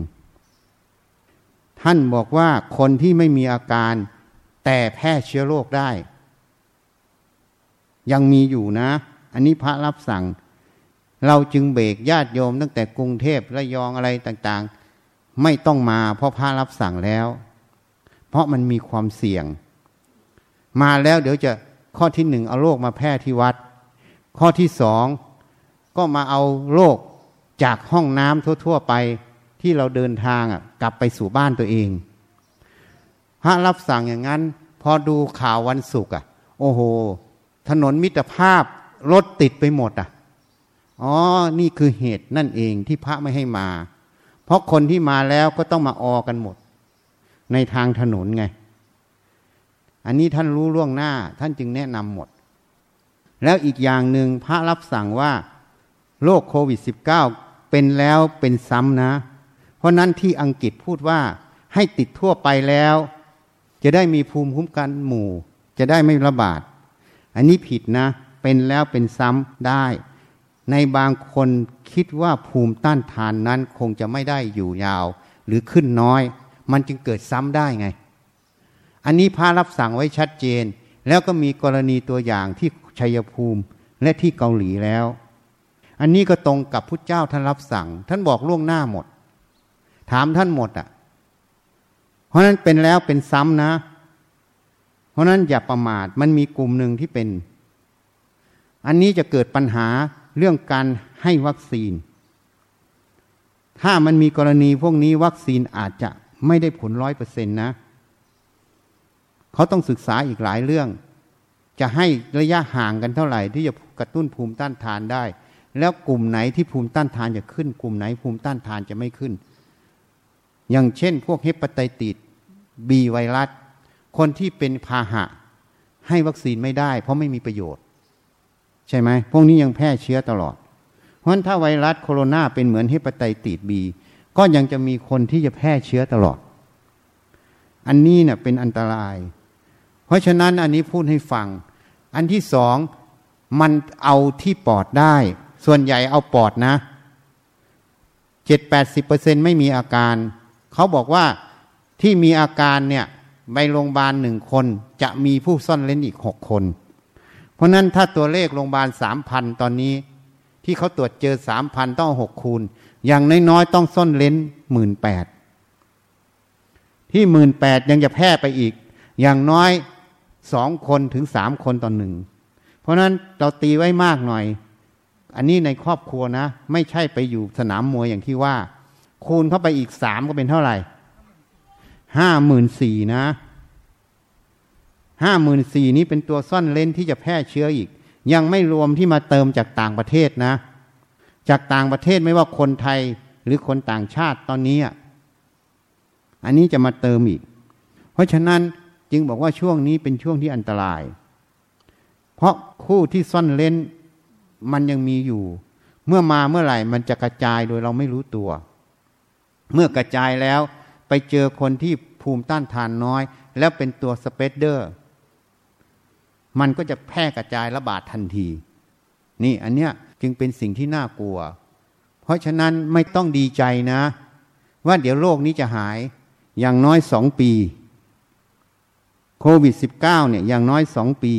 ท่านบอกว่าคนที่ไม่มีอาการ แต่แพร่เชื้อโรคได้ ยังมีอยู่นะ อันนี้พระรับสั่ง เราจึงเบรกญาติโยม ตั้งแต่กรุงเทพระยองอะไรต่างๆ ไม่ต้องมาเพราะพระรับสั่งแล้ว เพราะมันมีความเสี่ยง มาแล้วเดี๋ยวจะข้อที่หนึ่งเอาโรคมาแพร่ที่วัด ข้อที่สองก็มาเอาโรคจากห้องน้ำทั่ว ๆ ไปที่เราเดินทางกลับไปสู่บ้านตัวเอง พระรับสั่งอย่างนั้น พอดูข่าววันศุกร์อะ โอ้โห ถนนมิตรภาพรถติดไปหมดอะอ๋อ นี่คือเหตุนั่นเองที่พระไม่ให้มา เพราะคนที่มาแล้วก็ต้องมาออกันหมด ในทางถนนไง อันนี้ท่านรู้ล่วงหน้า ท่านจึงแนะนำหมด แล้วอีกอย่างหนึ่งพระรับสั่งว่าโรคโควิด -19 เป็นแล้วเป็นซ้ำนะ เพราะนั้นที่อังกฤษพูดว่าให้ติดทั่วไปแล้ว จะได้มีภูมิคุ้มกันหมู่ จะได้ไม่ระบาด อันนี้ผิดนะ เป็นแล้วเป็นซ้ำได้ ในบางคนคิดว่าภูมิต้านทานนั้นคงจะไม่ได้อยู่ยาว หรือขึ้นน้อย มันจึงเกิดซ้ำได้ไง อันนี้พระรับสั่งไว้ชัดเจน แล้วก็มีกรณีตัวอย่างที่ชัยภูมิและที่เกาหลีแล้ว อันนี้ก็ตรงกับพุทธเจ้าท่านรับสั่ง ท่านบอกล่วงหน้าหมด ถามท่านหมดอะ่ะ เพราะนั้นเป็นแล้วเป็นซ้ำนะ เพราะนั้นอย่าประมาทมันมีกลุ่มหนึ่งที่เป็น อันนี้จะเกิดปัญหาเรื่องการให้วัคซีน ถ้ามันมีกรณีพวกนี้วัคซีนอาจจะไม่ได้ผลร้อยเปอร์เซ็นต์นะ เขาต้องศึกษาอีกหลายเรื่อง จะให้ระยะห่างกันเท่าไหร่ ที่จะกระตุ้นภูมิต้านทานได้ แล้วกลุ่มไหนที่ภูมิต้านทานจะขึ้น กลุ่มไหนภูมิต้านทานจะไม่ขึ้น อย่างเช่น พวกเฮปไตติดบีไวรัส คนที่เป็นพาหะ ให้วัคซีนไม่ได้ เพราะไม่มีประโยชน์ ใช่ไหมพวกนี้ยังแพร่เชื้อตลอด เพราะฉะนั้นถ้าไวรัสโคโรนาเป็นเหมือนเฮปไตติดบีก็ยังจะมีคนที่จะแพร่เชื้อตลอด อันนี้เนี่ยเป็นอันตราย เพราะฉะนั้นอันนี้พูดให้ฟัง อันที่สองมันเอาที่ปอดได้ ส่วนใหญ่เอาปอดนะเจ็ดแปดสิบเปอร์เซ็นไม่มีอาการ เขาบอกว่าที่มีอาการเนี่ยไปโรงพยาบาลหนึ่งคนจะมีผู้ซ่อนเล้นอีกหกคน เพราะนั้นถ้าตัวเลขโรงพยาบาลสามพันตอนนี้ ที่เขาตรวจเจอสามพันต้องหกคูณ อย่างน้อยๆต้องซ่อนเลนหมื่นแปดที่หมื่นแปดยังจะแพร่ไปอีก อย่างน้อยสองคนถึงสามคนต่อหนึ่ง เพราะนั้นเราตีไว้มากหน่อย อันนี้ในครอบครัวนะ ไม่ใช่ไปอยู่สนามมวยอย่างที่ว่า คูณเข้าไปอีกสามก็เป็นเท่าไหร่ห้าหมื่นสี่นะห้าหมื่นสี่นี้เป็นตัวซ่อนเลนที่จะแพร่เชื้ออีก ยังไม่รวมที่มาเติมจากต่างประเทศนะ จากต่างประเทศไม่ว่าคนไทยหรือคนต่างชาติตอนนี้อันนี้จะมาเติมอีก เพราะฉะนั้นจึงบอกว่าช่วงนี้เป็นช่วงที่อันตราย เพราะคู่ที่ซ่อนเล้นมันยังมีอยู่ เมื่อมาเมื่อไหร่มันจะกระจายโดยเราไม่รู้ตัว เมื่อกระจายแล้วไปเจอคนที่ภูมิต้านทานน้อย แล้วเป็นตัวสเปเดอร์ มันก็จะแพร่กระจายระบาดทันที นี่อันเนี้ยจึงเป็นสิ่งที่น่ากลัว เพราะฉะนั้นไม่ต้องดีใจนะ ว่าเดี๋ยวโรคนี้จะหายอย่างน้อยสองปีโควิด -19 เนี่ยอย่างน้อยสองปี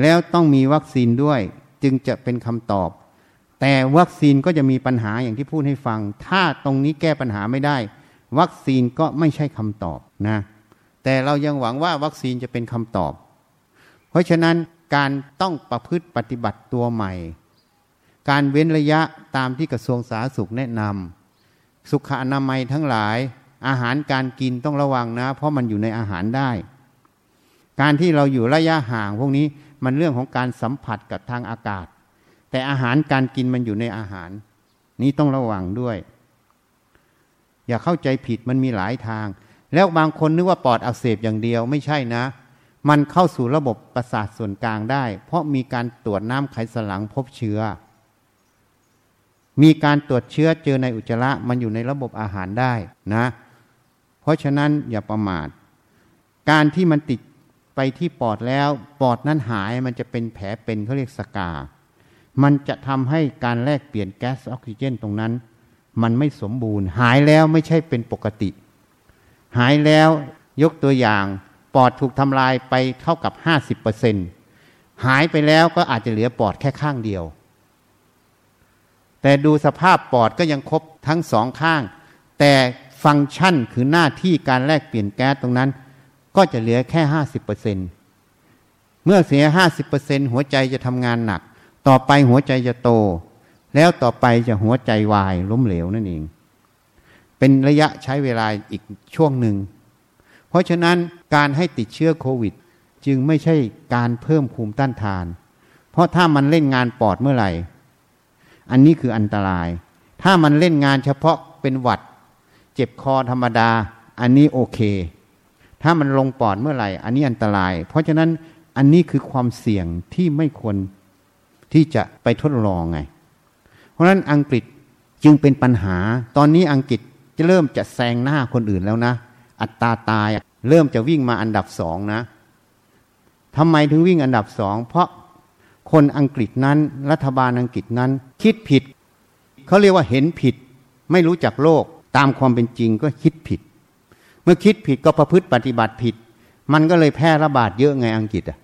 แล้วต้องมีวัคซีนด้วย จึงจะเป็นคำตอบ แต่วัคซีนก็จะมีปัญหาอย่างที่พูดให้ฟัง ถ้าตรงนี้แก้ปัญหาไม่ได้ วัคซีนก็ไม่ใช่คำตอบนะ แต่เรายังหวังว่าวัคซีนจะเป็นคำตอบ เพราะฉะนั้นการต้องประพฤติปฏิบัติตัวใหม่ การเว้นระยะตามที่กระทรวงสาธารณสุขแนะนำสุขอนามัยทั้งหลาย อาหารการกินต้องระวังนะ เพราะมันอยู่ในอาหารได้ การที่เราอยู่ระยะห่างพวกนี้มันเรื่องของการสัมผัสกับทางอากาศ แต่อาหารการกินมันอยู่ในอาหาร นี้ต้องระวังด้วย อย่าเข้าใจผิดมันมีหลายทาง แล้วบางคนนึกว่าปอดอักเสบอย่างเดียวไม่ใช่นะ มันเข้าสู่ระบบประสาทส่วนกลางได้ เพราะมีการตรวจน้ำไขสันหลังพบเชื้อ มีการตรวจเชื้อเจอในอุจจาระมันอยู่ในระบบอาหารได้นะ เพราะฉะนั้นอย่าประมาท การที่มันติดไปที่ปอดแล้ว ปอดนั้นหายมันจะเป็นแผลเป็นเขาเรียกสกา มันจะทำให้การแลกเปลี่ยนแก๊สออกซิเจนตรงนั้น มันไม่สมบูรณ์ หายแล้วไม่ใช่เป็นปกติ หายแล้วยกตัวอย่างปอดถูกทำลายไปเท่ากับห้าสิบเปอร์เซ็นหายไปแล้วก็อาจจะเหลือปอดแค่ข้างเดียว แต่ดูสภาพปอดก็ยังครบทั้งสองข้าง แต่ฟังก์ชันคือหน้าที่การแลกเปลี่ยนแก๊สตรงนั้น ก็จะเหลือแค่ห้าสิบเปอร์เซ็นเมื่อเสียห้าสิบเปอร์เซ็นหัวใจจะทำงานหนัก ต่อไปหัวใจจะโต แล้วต่อไปจะหัวใจวายล้มเหลวนั่นเอง เป็นระยะใช้เวลาอีกช่วงหนึ่ง เพราะฉะนั้นการให้ติดเชื้อโควิด จึงไม่ใช่การเพิ่มภูมิต้านทาน เพราะถ้ามันเล่นงานปอดเมื่อไหร่ อันนี้คืออันตราย ถ้ามันเล่นงานเฉพาะเป็นหวัด เจ็บคอธรรมดา อันนี้โอเค ถ้ามันลงปอดเมื่อไหร่ อันนี้อันตราย เพราะฉะนั้นอันนี้คือความเสี่ยงที่ไม่ควร ที่จะไปทดลองไง เพราะฉะนั้นอังกฤษจึงเป็นปัญหา ตอนนี้อังกฤษจะเริ่มจะแซงหน้าคนอื่นแล้วนะ อัตราตายเริ่มจะวิ่งมาอันดับสองนะทำไมถึงวิ่งอันดับสอง เพราะคนอังกฤษนั้น รัฐบาลอังกฤษนั้น คิดผิด เขาเรียกว่าเห็นผิด ไม่รู้จักโลก ตามความเป็นจริงก็คิดผิด เมื่อคิดผิดก็ประพฤติปฏิบัติผิด มันก็เลยแพร่ระบาดเยอะไงอังกฤษอะ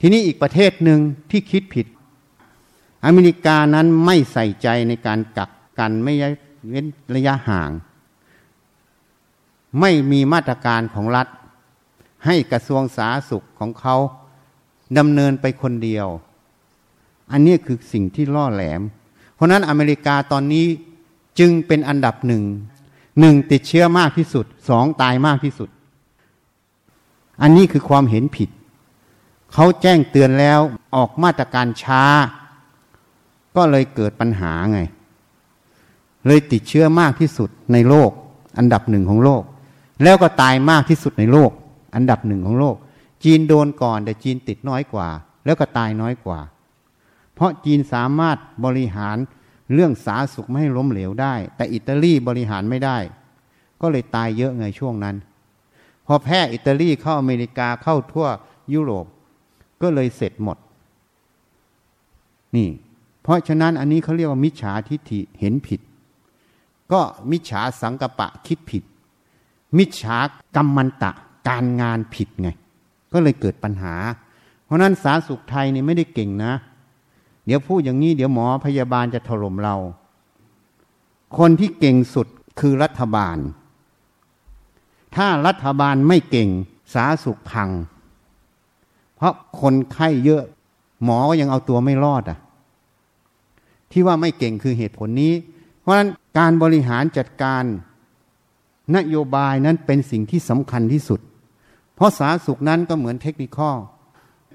ทีนี้อีกประเทศหนึ่งที่คิดผิด อเมริกานั้นไม่ใส่ใจในการกักกันไม่เว้นระยะห่าง ไม่มีมาตรการของรัฐ ให้กระทรวงสาธารณสุขของเขาดำเนินไปคนเดียว อันนี้คือสิ่งที่ล่อแหลม เพราะนั้นอเมริกาตอนนี้จึงเป็นอันดับหนึ่งหนึ่งติดเชื้อมากที่สุดสองตายมากที่สุด อันนี้คือความเห็นผิด เขาแจ้งเตือนแล้วออกมาตรการช้า ก็เลยเกิดปัญหาไง เลยติดเชื้อมากที่สุดในโลก อันดับหนึ่งของโลก แล้วก็ตายมากที่สุดในโลก อันดับหนึ่งของโลก จีนโดนก่อนแต่จีนติดน้อยกว่า แล้วก็ตายน้อยกว่า เพราะจีนสามารถบริหารเรื่องสาสุขไม่ให้ล้มเหลวได้ แต่อิตาลีบริหารไม่ได้ ก็เลยตายเยอะไงช่วงนั้น พอแพร่อิตาลีเข้าอเมริกาเข้าทั่วยุโรป ก็เลยเสร็จหมด นี่ เพราะฉะนั้นอันนี้เขาเรียกว่ามิจฉาทิฏฐิเห็นผิด ก็มิจฉาสังกปะคิดผิด มิจฉากรรมันตะการงานผิดไง ก็เลยเกิดปัญหา เพราะนั้นสาสุขไทยนี่ไม่ได้เก่งนะ เดี๋ยวพูดอย่างนี้เดี๋ยวหมอพยาบาลจะถล่มเรา คนที่เก่งสุดคือรัฐบาล ถ้ารัฐบาลไม่เก่งสาสุขพัง เพราะคนไข้เยอะหมอก็ยังเอาตัวไม่รอดอะ ที่ว่าไม่เก่งคือเหตุผลนี้ เพราะฉะนั้นการบริหารจัดการนโยบายนั้นเป็นสิ่งที่สำคัญที่สุด เพราะสาสุขนั้นก็เหมือนเทคนิคข้อ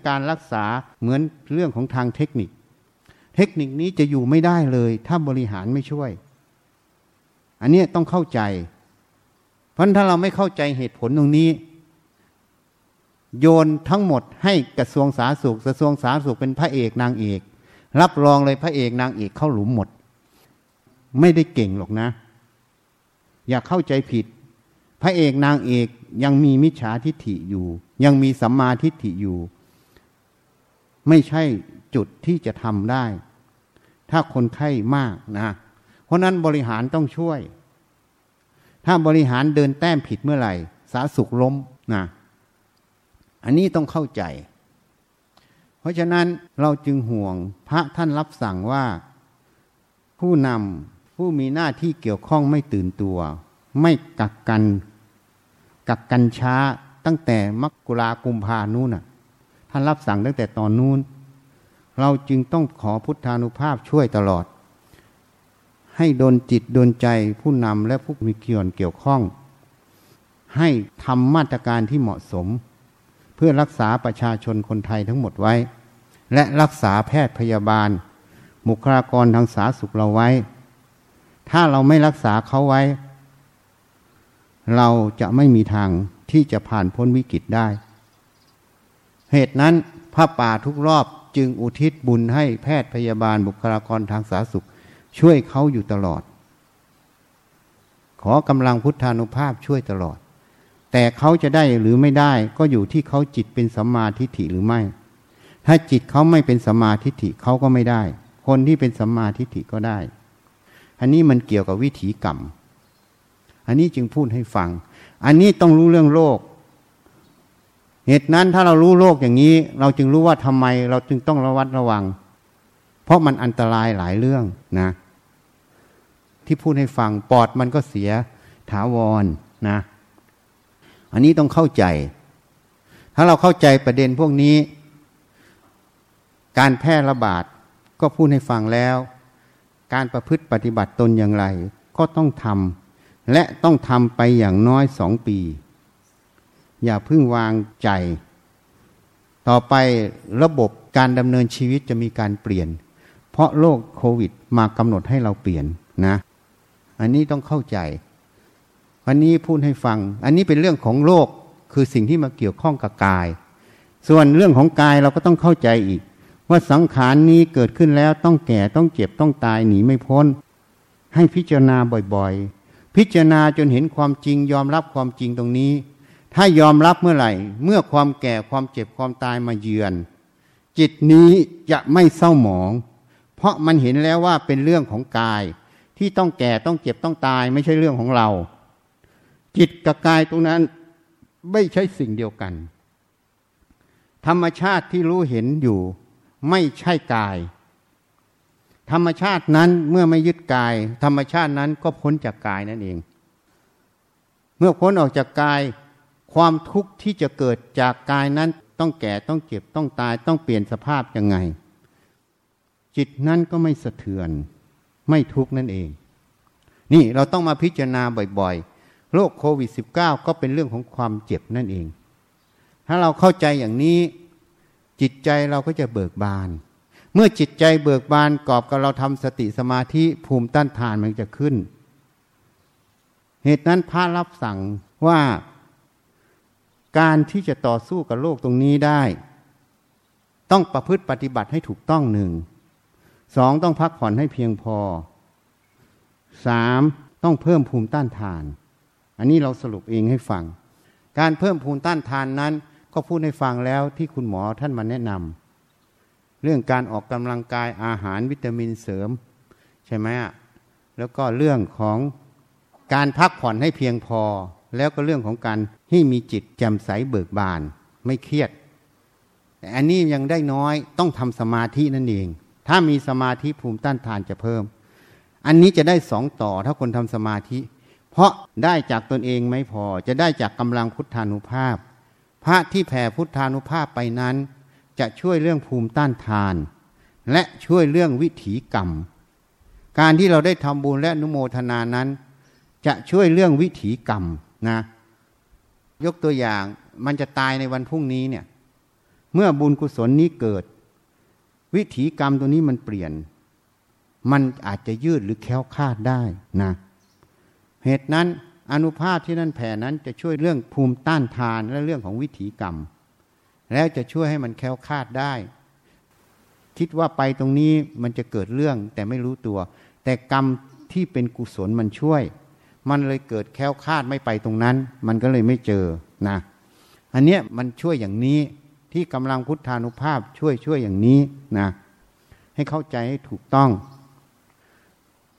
การรักษาเหมือนเรื่องของทางเทคนิค เทคนิคนี้จะอยู่ไม่ได้เลย ถ้าบริหารไม่ช่วย อันนี้ต้องเข้าใจ เพราะถ้าเราไม่เข้าใจเหตุผลตรงนี้ โยนทั้งหมดให้กระทรวงสาธารณสุขกระทรวงสาธารณสุขเป็นพระเอกนางเอก รับรองเลยพระเอกนางเอกเข้าหลุมหมด ไม่ได้เก่งหรอกนะ อย่าเข้าใจผิด พระเอกนางเอกยังมีมิจฉาทิฏฐิอยู่ ยังมีสัมมาทิฏฐิอยู่ ไม่ใช่จุดที่จะทำได้ ถ้าคนไข้มากนะ เพราะนั้นบริหารต้องช่วย ถ้าบริหารเดินแต้มผิดเมื่อไหร่ สาสุขล้มนะอันนี้ต้องเข้าใจ ราะฉะนั้นเราจึงห่วงพระท่านรับสั่งว่า ผู้นำผู้มีหน้าที่เกี่ยวข้องไม่ตื่นตัว ไม่กักกัน กักกันช้าตั้งแต่มกรากุมภานู้นน่ะ ท่านรับสั่งตั้งแต่ตอนนู้น เราจึงต้องขอพุทธานุภาพช่วยตลอด ให้ดนจิตดนใจผู้นำและผู้มีเกี่ยวเกี่ยวข้อง ให้ทำมาตรการที่เหมาะสม เพื่อรักษาประชาชนคนไทยทั้งหมดไว้ และรักษาแพทย์พยาบาล บุคลากรทางสาธารณสุขเราไว้ ถ้าเราไม่รักษาเขาไว้ เราจะไม่มีทางที่จะผ่านพ้นวิกฤตได้ เหตุนั้นพระป่าทุกรอบจึงอุทิศบุญให้แพทย์พยาบาลบุคลากรทางสาธารณสุข ช่วยเขาอยู่ตลอด ขอกำลังพุทธานุภาพช่วยตลอด แต่เขาจะได้หรือไม่ได้ก็อยู่ที่เขาจิตเป็นสัมมาทิฏฐิหรือไม่ ถ้าจิตเขาไม่เป็นสัมมาทิฏฐิเขาก็ไม่ได้ คนที่เป็นสัมมาทิฏฐิก็ได้ อันนี้มันเกี่ยวกับวิถีกรรม อันนี้จึงพูดให้ฟัง อันนี้ต้องรู้เรื่องโลก เหตุนั้นถ้าเรารู้โลกอย่างนี้ เราจึงรู้ว่าทำไมเราจึงต้องระวัดระวัง เพราะมันอันตรายหลายเรื่องนะ ที่พูดให้ฟังปอดมันก็เสียถาวรนะอันนี้ต้องเข้าใจ ถ้าเราเข้าใจประเด็นพวกนี้ การแพร่ระบาดก็พูดให้ฟังแล้ว การประพฤติปฏิบัติตนอย่างไร ก็ต้องทำและต้องทำไปอย่างน้อยสองปี อย่าพิ่งวางใจ ต่อไประบบการดำเนินชีวิตจะมีการเปลี่ยน เพราะโรคโควิดมากำหนดให้เราเปลี่ยนนะ อันนี้ต้องเข้าใจวันนี้พูดให้ฟัง อันนี้เป็นเรื่องของโลกคือสิ่งที่มาเกี่ยวข้องกับกาย ส่วนเรื่องของกายเราก็ต้องเข้าใจอีก ว่าสังขารนี้เกิดขึ้นแล้วต้องแก่ต้องเจ็บต้องตายหนีไม่พ้น ให้พิจารณาบ่อยๆ พิจารณาจนเห็นความจริงยอมรับความจริงตรงนี้ ถ้ายอมรับเมื่อไหร่ เมื่อความแก่ความเจ็บความตายมาเยือน จิตนี้จะไม่เศร้าหมอง เพราะมันเห็นแล้วว่าเป็นเรื่องของกาย ที่ต้องแก่ต้องเจ็บต้องตายไม่ใช่เรื่องของเรา จิตกับกายตรงนั้นไม่ใช่สิ่งเดียวกัน ธรรมชาติที่รู้เห็นอยู่ ไม่ใช่กาย ธรรมชาตินั้นเมื่อไม่ยึดกาย ธรรมชาตินั้นก็พ้นจากกายนั่นเอง เมื่อพ้นออกจากกาย ความทุกข์ที่จะเกิดจากกายนั้นต้องแก่ต้องเจ็บต้องตายต้องเปลี่ยนสภาพยังไง จิตนั้นก็ไม่สะเทือน ไม่ทุกข์นั่นเอง นี่เราต้องมาพิจารณาบ่อยๆโรคโควิด -19 ก็เป็นเรื่องของความเจ็บนั่นเอง ถ้าเราเข้าใจอย่างนี้ จิตใจเราก็จะเบิกบาน เมื่อจิตใจเบิกบานกอบกับเราทำสติสมาธิภูมิต้านทานมันจะขึ้น เหตุนั้นพระรับสั่งว่าการที่จะต่อสู้กับโลกตรงนี้ได้ ต้องประพฤติปฏิบัติให้ถูกต้องหนึ่งสองต้องพักผ่อนให้เพียงพอสามต้องเพิ่มภูมิต้านทาน อันนี้เราสรุปเองให้ฟัง การเพิ่มภูมิต้านทานนั้น ก็พูดให้ฟังแล้วที่คุณหมอท่านมาแนะนำเรื่องการออกกำลังกายอาหารวิตามินเสริม ใช่ไหมอะแล้วก็เรื่องของการพักผ่อนให้เพียงพอ แล้วก็เรื่องของการให้มีจิตแจ่มใสเบิกบานไม่เครียดแต่อันนี้ยังได้น้อยต้องทำสมาธินั่นเอง ถ้ามีสมาธิภูมิต้านทานจะเพิ่ม อันนี้จะได้สองต่อถ้าคนทำสมาธิ เพราะได้จากตนเองไม่พอจะได้จากกำลังพุทธานุภาพ พระที่แผ่พุทธานุภาพไปนั้น จะช่วยเรื่องภูมิต้านทาน และช่วยเรื่องวิถีกรรม การที่เราได้ทำบุญและนุโมทนานั้น จะช่วยเรื่องวิถีกรรมนะยกตัวอย่างมันจะตายในวันพรุ่งนี้เนี่ย เมื่อบุญกุศลนี้เกิด วิถีกรรมตัวนี้มันเปลี่ยน มันอาจจะยืดหรือแค้วคาดได้นะ เหตุนั้น อนุภาพที่นั่นแผ่นั้นจะช่วยเรื่องภูมิต้านทานและเรื่องของวิถีกรรม แล้วจะช่วยให้มันแค้วคาดได้ คิดว่าไปตรงนี้มันจะเกิดเรื่องแต่ไม่รู้ตัว แต่กรรมที่เป็นกุศลมันช่วย มันเลยเกิดแค้วคาดไม่ไปตรงนั้น มันก็เลยไม่เจอนะอันเนี้ยมันช่วยอย่างนี้ที่กำลังพุทธานุภาพช่วยช่วยอย่างนี้นะให้เข้าใจให้ถูกต้อง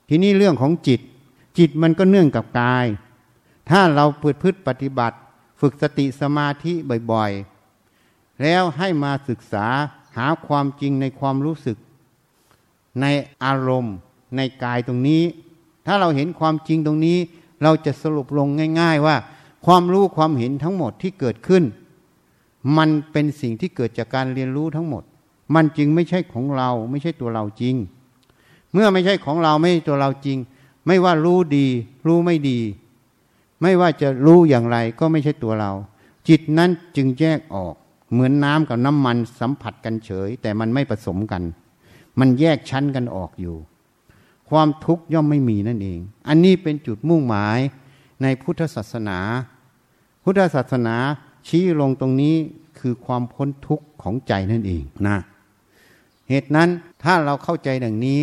ทีนี้เรื่องของจิต จิตมันก็เนื่องกับกาย ถ้าเราพืพฤติปฏิบัติ ฝึกสติสมาธิบ่อยๆ แล้วให้มาศึกษาหาความจริงในความรู้สึก ในอารมณ์ในกายตรงนี้ ถ้าเราเห็นความจริงตรงนี้ เราจะสรุปลงง่าย ๆว่า ความรู้ความเห็นทั้งหมดที่เกิดขึ้น มันเป็นสิ่งที่เกิดจากการเรียนรู้ทั้งหมด มันจึงไม่ใช่ของเราไม่ใช่ตัวเราจริง เมื่อไม่ใช่ของเราไม่ใช่ตัวเราจริง ไม่ว่ารู้ดี รู้ไม่ดี ไม่ว่าจะรู้อย่างไรก็ไม่ใช่ตัวเรา จิตนั้นจึงแยกออก เหมือนน้ำกับน้ำมันสัมผัสกันเฉย แต่มันไม่ผสมกัน มันแยกชั้นกันออกอยู่ ความทุกข์ย่อมไม่มีนั่นเอง อันนี้เป็นจุดมุ่งหมายในพุทธศาสนา พุทธศาสนาชี้ลงตรงนี้คือความพ้นทุกข์ของใจนั่นเองนะเหตุนั้นถ้าเราเข้าใจดังนี้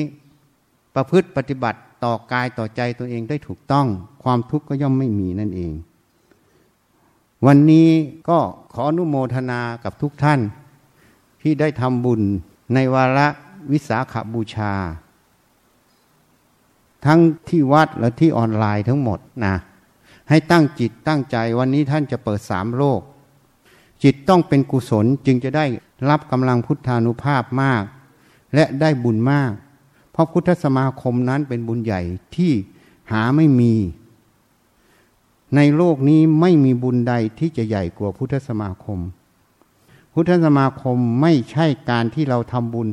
ประพฤติปฏิบัติ ต่อกายต่อใจตัวเองได้ถูกต้อง ความทุกข์ก็ย่อมไม่มีนั่นเอง วันนี้ก็ขออนุโมทนากับทุกท่าน ที่ได้ทำบุญในวาระวิสาขบูชา ทั้งที่วัดและที่ออนไลน์ทั้งหมดนะให้ตั้งจิตตั้งใจวันนี้ท่านจะเปิดสามโลก จิตต้องเป็นกุศลจึงจะได้รับกำลังพุทธานุภาพมาก และได้บุญมาก เพราะพุทธสมาคมนั้นเป็นบุญใหญ่ที่หาไม่มี ในโลกนี้ไม่มีบุญใดที่จะใหญ่กว่าพุทธสมาคม พุทธสมาคมไม่ใช่การที่เราทำบุญ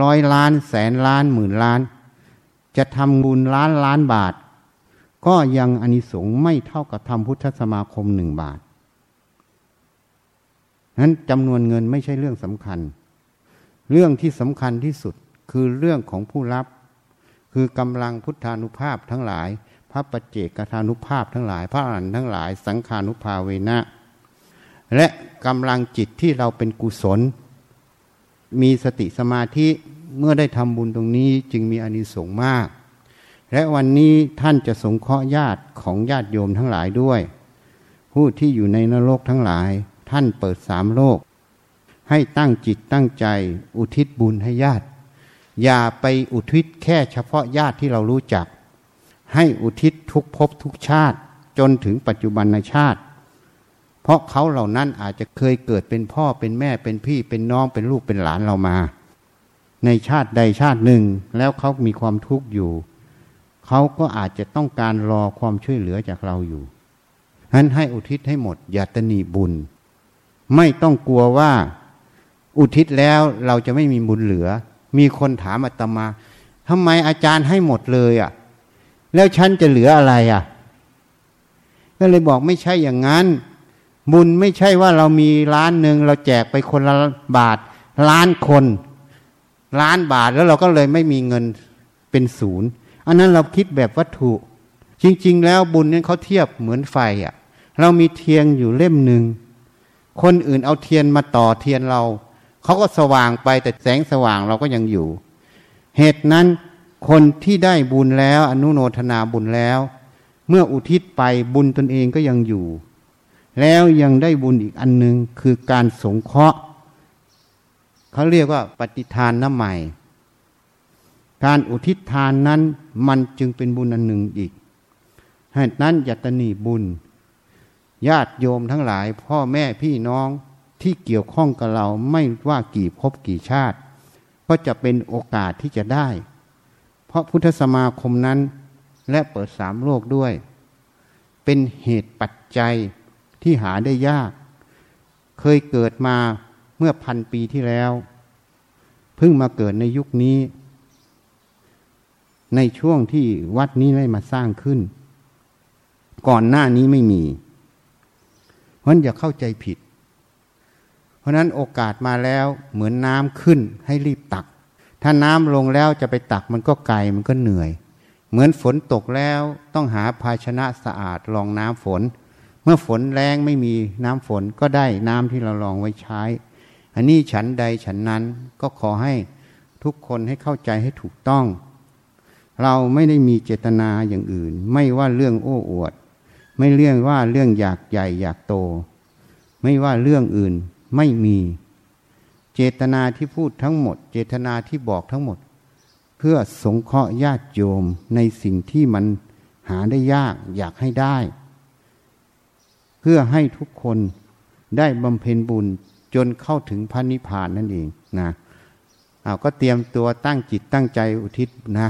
ร้อยล้านแสนล้านหมื่นล้าน จะทำบุญล้านล้านบาท ก็ยังอนิสงส์ไม่เท่ากับทำพุทธสมาคมหนึ่งบาทนั้นจำนวนเงินไม่ใช่เรื่องสำคัญ เรื่องที่สำคัญที่สุด คือเรื่องของผู้รับ คือกำลังพุทธานุภาพทั้งหลาย พระปัจเจกทานุภาพทั้งหลาย พระอรหันต์ทั้งหลาย สังขานุภาเวนะ และกำลังจิตที่เราเป็นกุศล มีสติสมาธิเมื่อได้ทำบุญตรงนี้จึงมีอานิสงส์มาก และวันนี้ท่านจะสงเคราะห์ญาติของญาติโยมทั้งหลายด้วย ผู้ที่อยู่ในนรกทั้งหลาย ท่านเปิดสามโลก ให้ตั้งจิตตั้งใจอุทิศบุญให้ญาติ อย่าไปอุทิศแค่เฉพาะญาติที่เรารู้จัก ให้อุทิศทุกภพทุกชาติจนถึงปัจจุบันในชาติ เพราะเขาเหล่านั้นอาจจะเคยเกิดเป็นพ่อเป็นแม่เป็นพี่เป็นน้องเป็นลูกเป็นหลานเรามา ในชาติใดชาติหนึ่งแล้วเขามีความทุกข์อยู่ เขาก็อาจจะต้องการรอความช่วยเหลือจากเราอยู่ฉะนั้นให้อุทิศให้หมดอย่าตนีบุญ ไม่ต้องกลัวว่าอุทิศแล้วเราจะไม่มีบุญเหลือ มีคนถามอาตมาทำไมอาจารย์ให้หมดเลยอะ่ะ แล้วฉันจะเหลืออะไรอะ่ะ ก็เลยบอกไม่ใช่อย่างนั้น บุญไม่ใช่ว่าเรามีล้านหนึ่งเราแจกไปคนละบาท ล้านคน ล้านบาทแล้วเราก็เลยไม่มีเงินเป็นศูนย์อันนั้นเราคิดแบบวัตถุ จริง ๆ แล้วบุญนั้นเขาเทียบเหมือนไฟอะ่ะ เรามีเทียนอยู่เล่มหนึ่งคนอื่นเอาเทียนมาต่อเทียนเรา เขาก็สว่างไปแต่แสงสว่างเราก็ยังอยู่ เหตุนั้นคนที่ได้บุญแล้ว อนุโนทนาบุญแล้ว เมื่ออุทิศไปบุญตนเองก็ยังอยู่ แล้วยังได้บุญอีกอันหนึ่งคือการสงเคราะห์เขาเรียกว่าปฏิทานน้ำใหม่ การอุทิศทานนั้นมันจึงเป็นบุญอันหนึ่งอีกเหตุนั้นย่าตนีบุญ ญาติโยมทั้งหลายพ่อแม่พี่น้อง ที่เกี่ยวข้องกับเราไม่ว่ากี่ภพกี่ชาติ ก็จะเป็นโอกาสที่จะได้ เพราะพุทธสมาคมนั้นและเปิดสามโลกด้วย เป็นเหตุปัจจัยที่หาได้ยาก เคยเกิดมาเมื่อพันปีที่แล้ว เพิ่งมาเกิดในยุคนี้ ในช่วงที่วัดนี้ได้มาสร้างขึ้น ก่อนหน้านี้ไม่มีเพราะนั้นอย่าเข้าใจผิด เพราะนั้นโอกาสมาแล้วเหมือนน้ำขึ้นให้รีบตัก ถ้าน้ำลงแล้วจะไปตักมันก็ไกลมันก็เหนื่อย เหมือนฝนตกแล้วต้องหาภาชนะสะอาดรองน้ำฝน เมื่อฝนแรงไม่มีน้ำฝนก็ได้น้ำที่เราลองไว้ใช้ อันนี้ฉันใดฉันนั้นก็ขอให้ทุกคนให้เข้าใจให้ถูกต้อง เราไม่ได้มีเจตนาอย่างอื่น ไม่ว่าเรื่องโอ้อวด ไม่เรื่องว่าเรื่องอยากใหญ่อยากโต ไม่ว่าเรื่องอื่น ไม่มี เจตนาที่พูดทั้งหมด เจตนาที่บอกทั้งหมด เพื่อสงเคราะห์ญาติโยมในสิ่งที่มันหาได้ยากอยากให้ได้ เพื่อให้ทุกคนได้บำเพ็ญบุญจนเข้าถึงพระนิพพานนั่นเองนะเอาก็เตรียมตัวตั้งจิตตั้งใจอุทิศนะ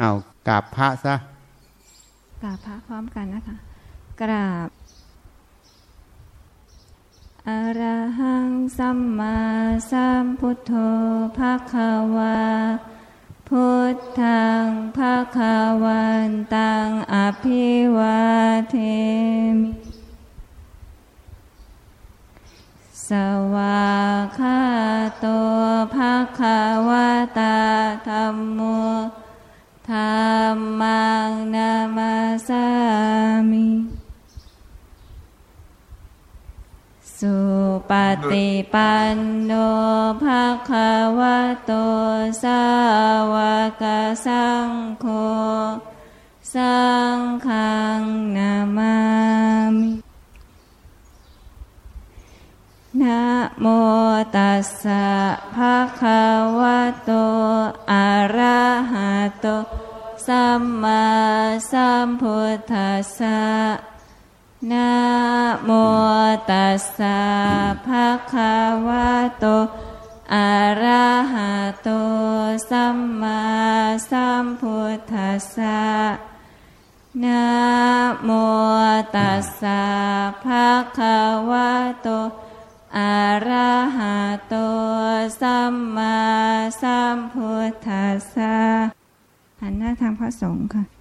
เอากราบพระซะกราบพระพร้อมกันนะคะกราบ อรหังสัมมาสัมพุทโธภาคาวา พุทธังภาคาวันตังอภิวาเทมิสวาคาโตภาคาวาตาธรรมโมธรรมังนามาสามิ สุปฏิปันโนภาควะโตสาวกสังโฆสังฆังนามามินะโมตัสสะภะคะวะโตอะระหะโตสัมมาสัมพุทธัสสะ นะโมตัสสะภะคะวะโตอะระหะโตสัมมาสัมพุทธัสสะนะโมตัสสะภะคะวะโตอะระหะโตสัมมาสัมพุทธัสสะหันหน้าทางพระสงฆ์ค่ะ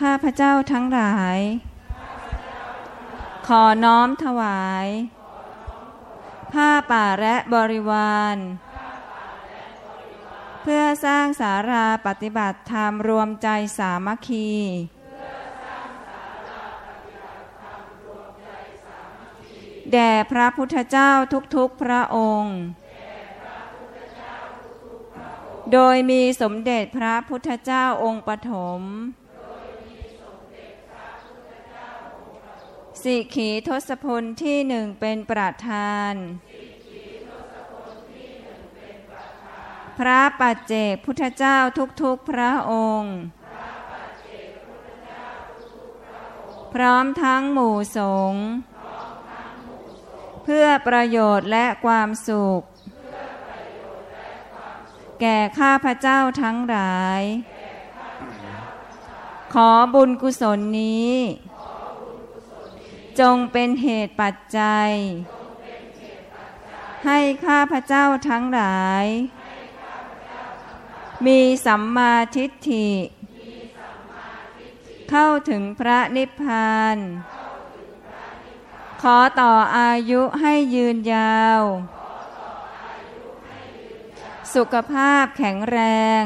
ข้าพระเจ้าทั้งหลาย ขอน้อมถวาย ผ้าป่าและบริวาร เพื่อสร้างสาราปฏิบัติธรรมรวมใจสามัคคี แด่พระพุทธเจ้าทุกๆพระองค์โดยมีสมเด็จพระพุทธเจ้าองค์ปฐม สิขีทศพลที่หนึ่งเป็นประธาน พระปัจเจกพุทธเจ้าทุกๆพระองค์ พร้อมทั้งหมู่สงฆ์เพื่อประโยชน์และความสุข แก่ข้าพเจ้าทั้งหลาย ขอบุญกุศลนี้ จงเป็นเหตุปัจจัย ให้ข้าพเจ้าทั้งหลาย มีสัมมาทิฏฐิ เข้าถึงพระนิพพาน ขอต่ออายุให้ยืนยาว สุขภาพแข็งแรง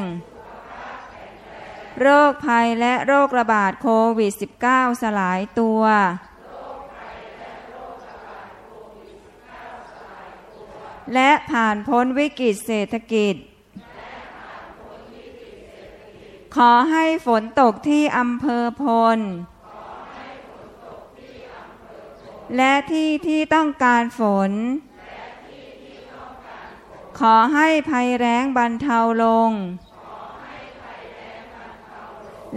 โรคภัยและโรคระบาดโควิด -19 สลายตัว และผ่านพ้นวิกฤตเศรษฐกิจ ขอให้ฝนตกที่อำเภอพล และที่ที่ต้องการฝน ขอให้ภัยแรงบรรเทาลง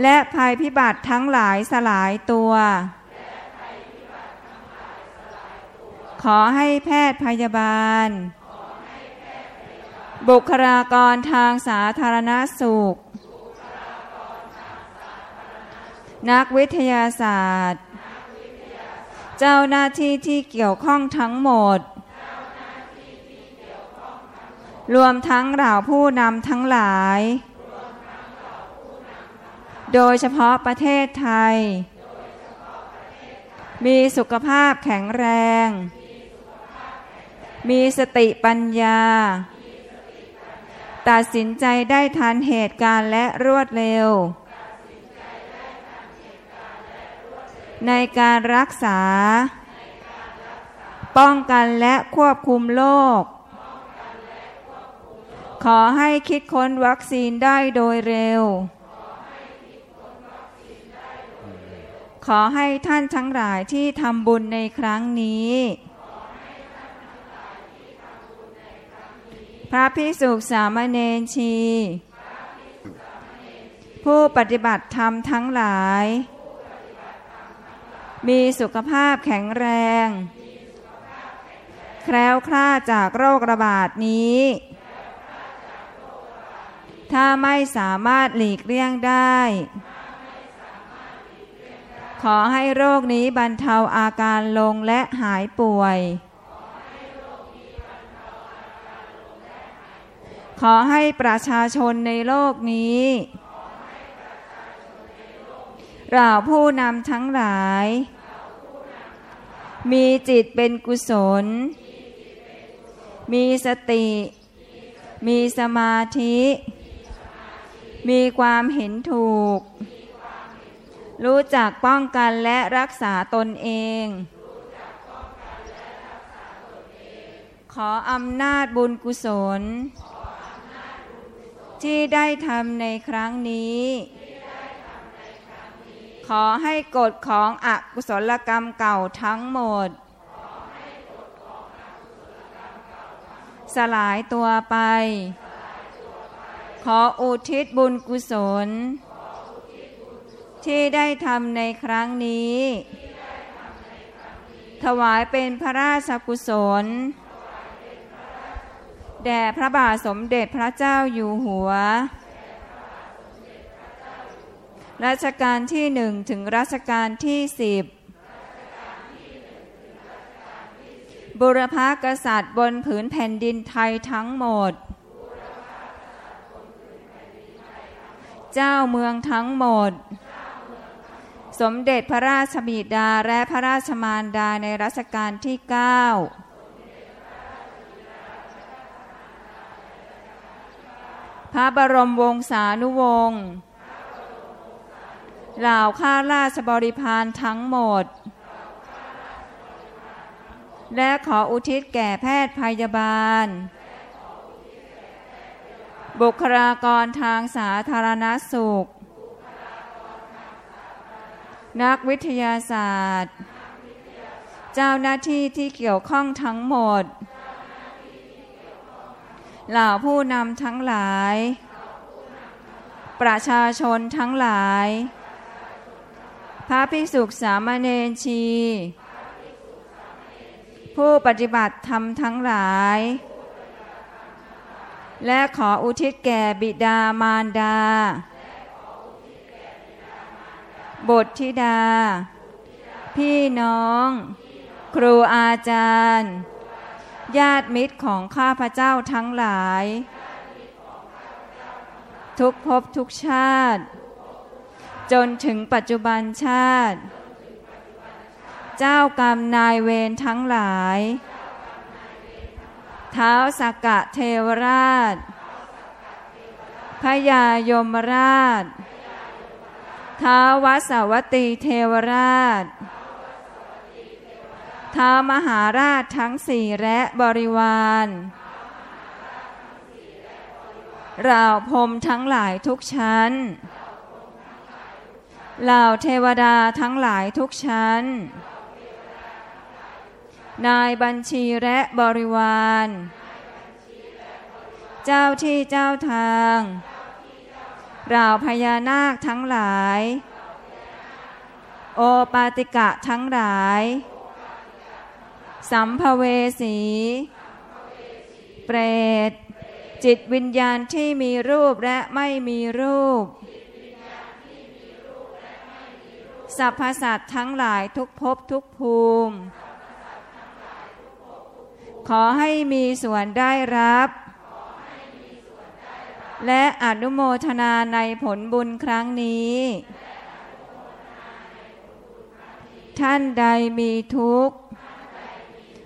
และภัยพิบัติทั้งหลายสลายตัว ขอให้แพทย์พยาบาล บุคลากรทางสาธารณสุข นักวิทยาศาสตร์ เจ้าหน้าที่ที่เกี่ยวข้องทั้งหมด รวมทั้งเหล่าผู้นำทั้งหลาย โดยเฉพาะประเทศไทยมีสุขภาพแข็งแรง มี มีสติปัญญา ตัดสินใจได้ทันเหตุการณ์และรวดเร็ว ในการรักษา ป้องกันและควบคุมโรคขอให้คิดค้นวัคซีนได้โดยเร็ว ขอให้ท่านทั้งหลายที่ทำบุญในครั้งนี้ พระพิสุสามเณรชี ผู้ปฏิบัติธรรมทั้งหลาย มีสุขภาพแข็งแรง แคล้วคลาดจากโรคระบาดนี้ ถ้าไม่สามารถหลีกเลี่ยงได้ ขอให้โรคนี้บรรเทาอาการลงและหายป่วย ขอให้ประชาชนในโลกนี้ เราผู้นำทั้งหลาย มีจิตเป็นกุศล มีสติ มีสมาธิ มีความเห็นถูก รู้จักป้องกันและรักษาตนเองขออำนาจบุญกุศล ที่ได้ทำในครั้งนี้ ขอให้กฎของอกุศลกรรมเก่าทั้งหมด สลายตัวไป ขออุทิศบุญกุศล ที่ได้ทำในครั้งนี้ ถวายเป็นพระราชกุศล แด่พระบาทสมเด็จพระเจ้าอยู่หัว รัชกาลที่หนึ่งถึงรัชกาลที่สิบบุรพากษัตริย์บนผืนแผ่นดินไทยทั้งหมด เจ้าเมืองทั้งหมด สมเด็จพระราชบิดาและพระราชมารดาในรัชกาลที่เก้า ระบรมวงศานุวงศ์เหล่าข้าราชบริพารทั้งหมด และขออุทิศแก่แพทย์พยาบาล บุคลากรทางสาธารณสุข นักวิทยาศาสตร์ เจ้าหน้าที่ที่เกี่ยวข้องทั้งหมด เหล่าผู้นำทั้งหลาย ประชาชนทั้งหลาย พระภิกษุสามเณรชี ผู้ปฏิบัติธรรมทั้งหลาย และขออุทิศแก่บิดามารดาบุตรธิดา พี่น้อง ครูอาจารย์ ญาติมิตรของข้าพเจ้าทั้งหลาย ทุกภพทุกชาติ จนถึงปัจจุบันชาติ เจ้ากรรมนายเวรทั้งหลาย เท้าสกกะเทวราชพยายมราช ท้าววัสวัตตีเทวราช ท้ามหาราชทั้งสี่และบริวารเราพรมทั้งหลายทุกชั้นเหล่าเทวดาทั้งหลายทุกชั้น นายบัญชีและบริวาร เจ้าที่เจ้าทางเหล่าพญานาคทั้งหลาย โอปาติกะทั้งหลาย สัมภเวสี เปรต จิตวิญญาณที่มีรูปและไม่มีรูป สรรพสัตว์ทั้งหลายทุกภพทุกภูมิ ขอให้มีส่วนได้รับ และอนุโมทนาในผลบุญครั้งนี้ท่านใดมีทุกข์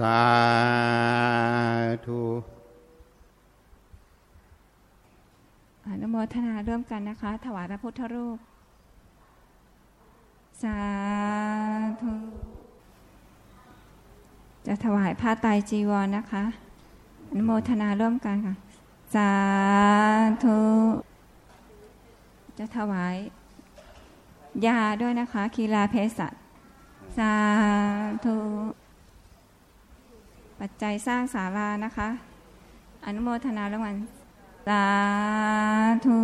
สาธุอนุโมทนาร่วมกันนะคะ ถวายพระพุทธรูป สาธุ จะถวายผ้าไตรจีวรนะคะ อนุโมทนาร่วมกันค่ะ สาธุ จะถวายยาด้วยนะคะ คีลาเพสัตสาธุ ปัจจัยสร้างศาลานะคะ อนุโมทนาร่วมกันสาธุ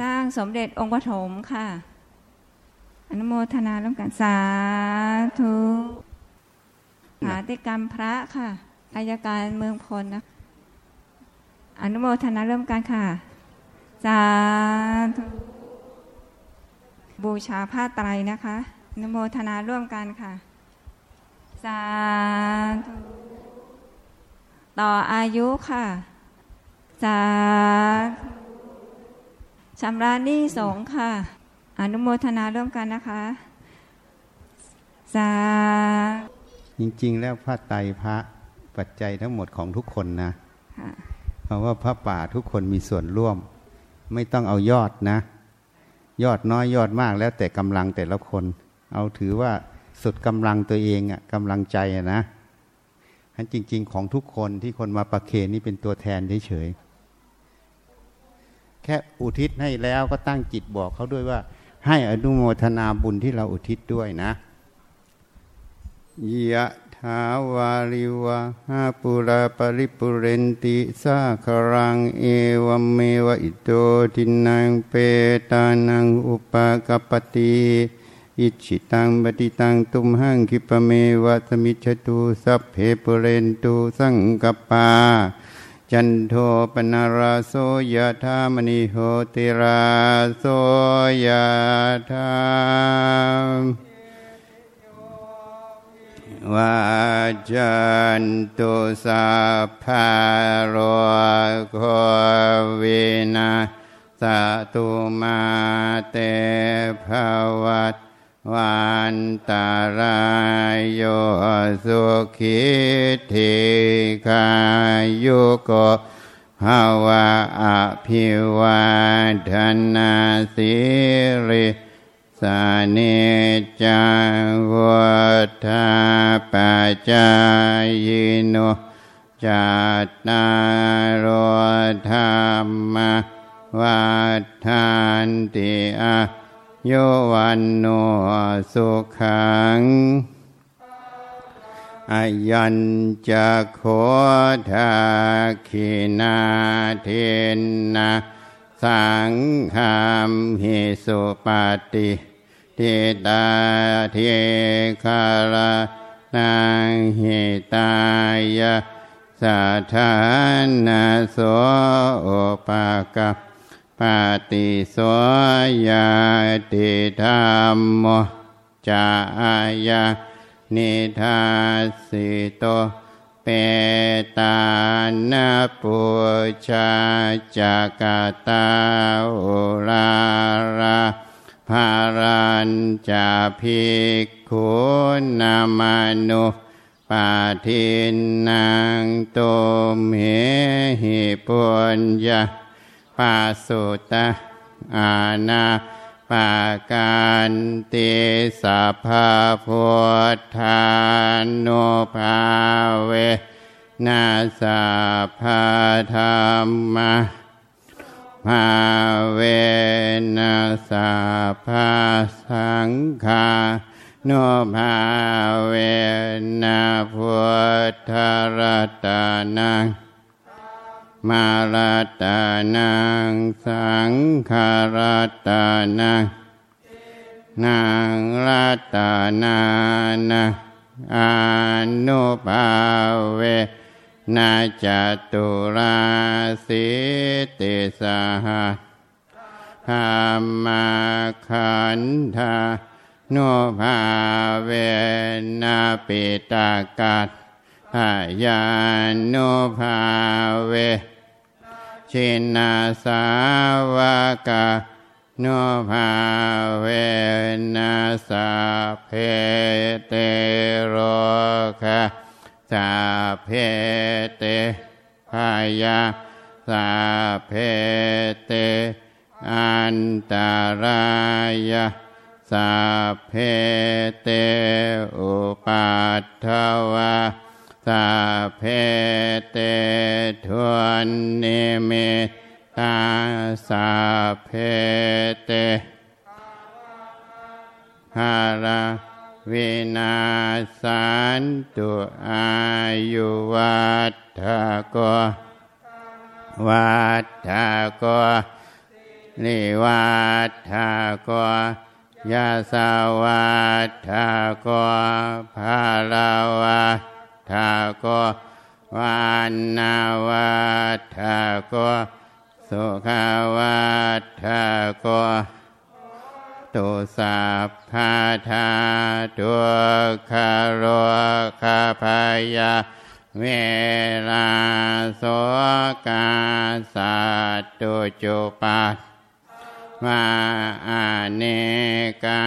สร้างสมเด็จองค์ปฐมค่ะ อนุโมทนาร่วมกันสาธุหาติกรรมพระค่ะอายการเมืองพลนะอนุโมทนาเริ่มกันค่ะสาธุบูชาผ้าไตรนะคะ อนุโมทนาร่วมกันค่ะ สาธุต่ออายุค่ะ สาธุชำระหนี้สงฆ์ค่ะ อนุโมทนาร่วมกันนะคะ สาธุจริง ๆ แล้วพระไตรพระปัจจัยทั้งหมดของทุกคนนะค่ะเพราะว่าพระป่าทุกคนมีส่วนร่วม ไม่ต้องเอายอดนะ ยอดน้อยยอดมากแล้วแต่กำลังแต่ละคน เอาถือว่า สุดกำลังตัวเองอะกำลังใจอะนะฉันจริง ๆ ของทุกคนที่คนมาประเคนนี่เป็นตัวแทนเฉยๆแค่อุทิศให้แล้วก็ตั้งจิตบอกเขาด้วยว่า ให้อนุโมทนาบุญที่เราอุทิศด้วยนะยะถาวาริวะหาปุราปริปุเรนติสาครังเอวเมวะอิโตทินังเปตานังอุปกปติ อิชิตังปฏิตังตุมหังคิปเมวะสมิจฉตุสัพเพปเรนตุสังกปา จันโทปนาราโสยะธามณิโหติราโสยะธามวาจันตุสัพพะโรโควินาสตุมาเตภวัต วันตารายโยสุขิธิกายุโกภาวะอภิวาทนาสิริสานิจังวัฏาปัจจายโนจัตตารธรรมวัฏานติอา โยวันโนสุขังอายัญจะโคทาคินาเทนนาสังฆามหิสุปาติทิตาเทคารานังหิตายะสัทธานาโสโอปากะ ปาติโสยาติธรรมโมจายานิทาสิโตเปตานาปุชาจากาตาอุราราภารัญจาภิกขุนามานุปาทินังตุมเหหิปุญญา ปาสุตะอาณาปาการติสัพพพุทธานุภาเวนาสัพพธรรมะภาเวนัสัพพสังฆาโนภาเวนะพุทธรัตนัง มาลาตานังสังขารตานังนางรตานานาอนุภาเวนาจตุราสิติสหธรรมาขันธาโนภาเวนาปิตากัต หายานุภาเว ชินาสาวกาโนภาเวนัสเพเตโรคะสาเพเตพายาสาเพเต อันตารายาสาเพเต อุปัตถวา สาเพเตทวนนิมิตาสาเพเตหาราวินาสันตุอายุวัฏฐโกวัฏฐโกนิวัฏฐโกยาสาวัฏฐโกภาลาวา ทาโกวานนาวัฏฐโกสุขาวาทาโกตุสัพพาธาตุคารโรคาพยาเวลาโสกาสัตตุจุปัตมาอเนกา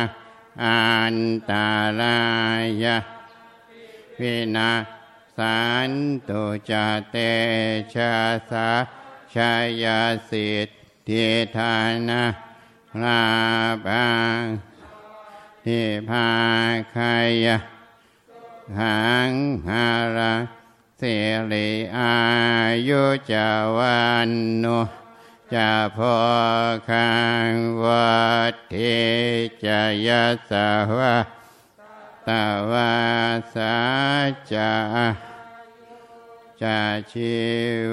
อันตารายา วินาสันตุจเตชาสาชายาสิทธิธานาลาบังทิภาคายะหังหาราสิริอายุจาวันโนจะพอคังวัดเทจยสาวะ ตาวาสาจาจาชี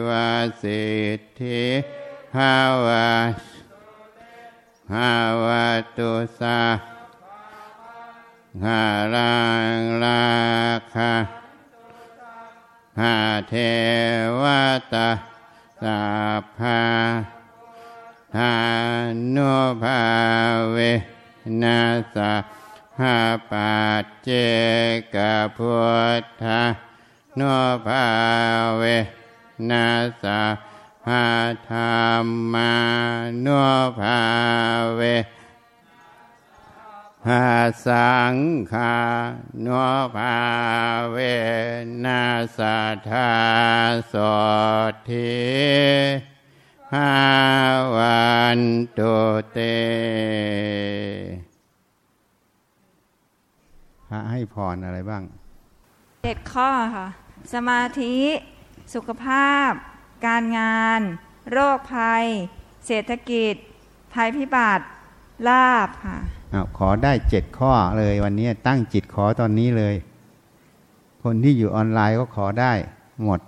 วสิทธิภาวะภาวะตุสาหารังลาคาหาเทวตาสัพาทานุภาเวนัสสะภ หาปัจเจกพุทธาโนภาเวนัสสะหาธรรมาโนภาเวหาสังฆาโนภาเวนัสสะทาสทิหาวันตุเต พระให้พรอะไรบ้างเจ็ดข้อค่ะ สมาธิ สุขภาพ การงาน โรคภัย เศรษฐกิจ ภัยพิบัติลาบค่ะอ้าวขอได้เจ็ดข้อเลยวันนี้ตั้งจิตขอตอนนี้เลย คนที่อยู่ออนไลน์ก็ขอได้หมด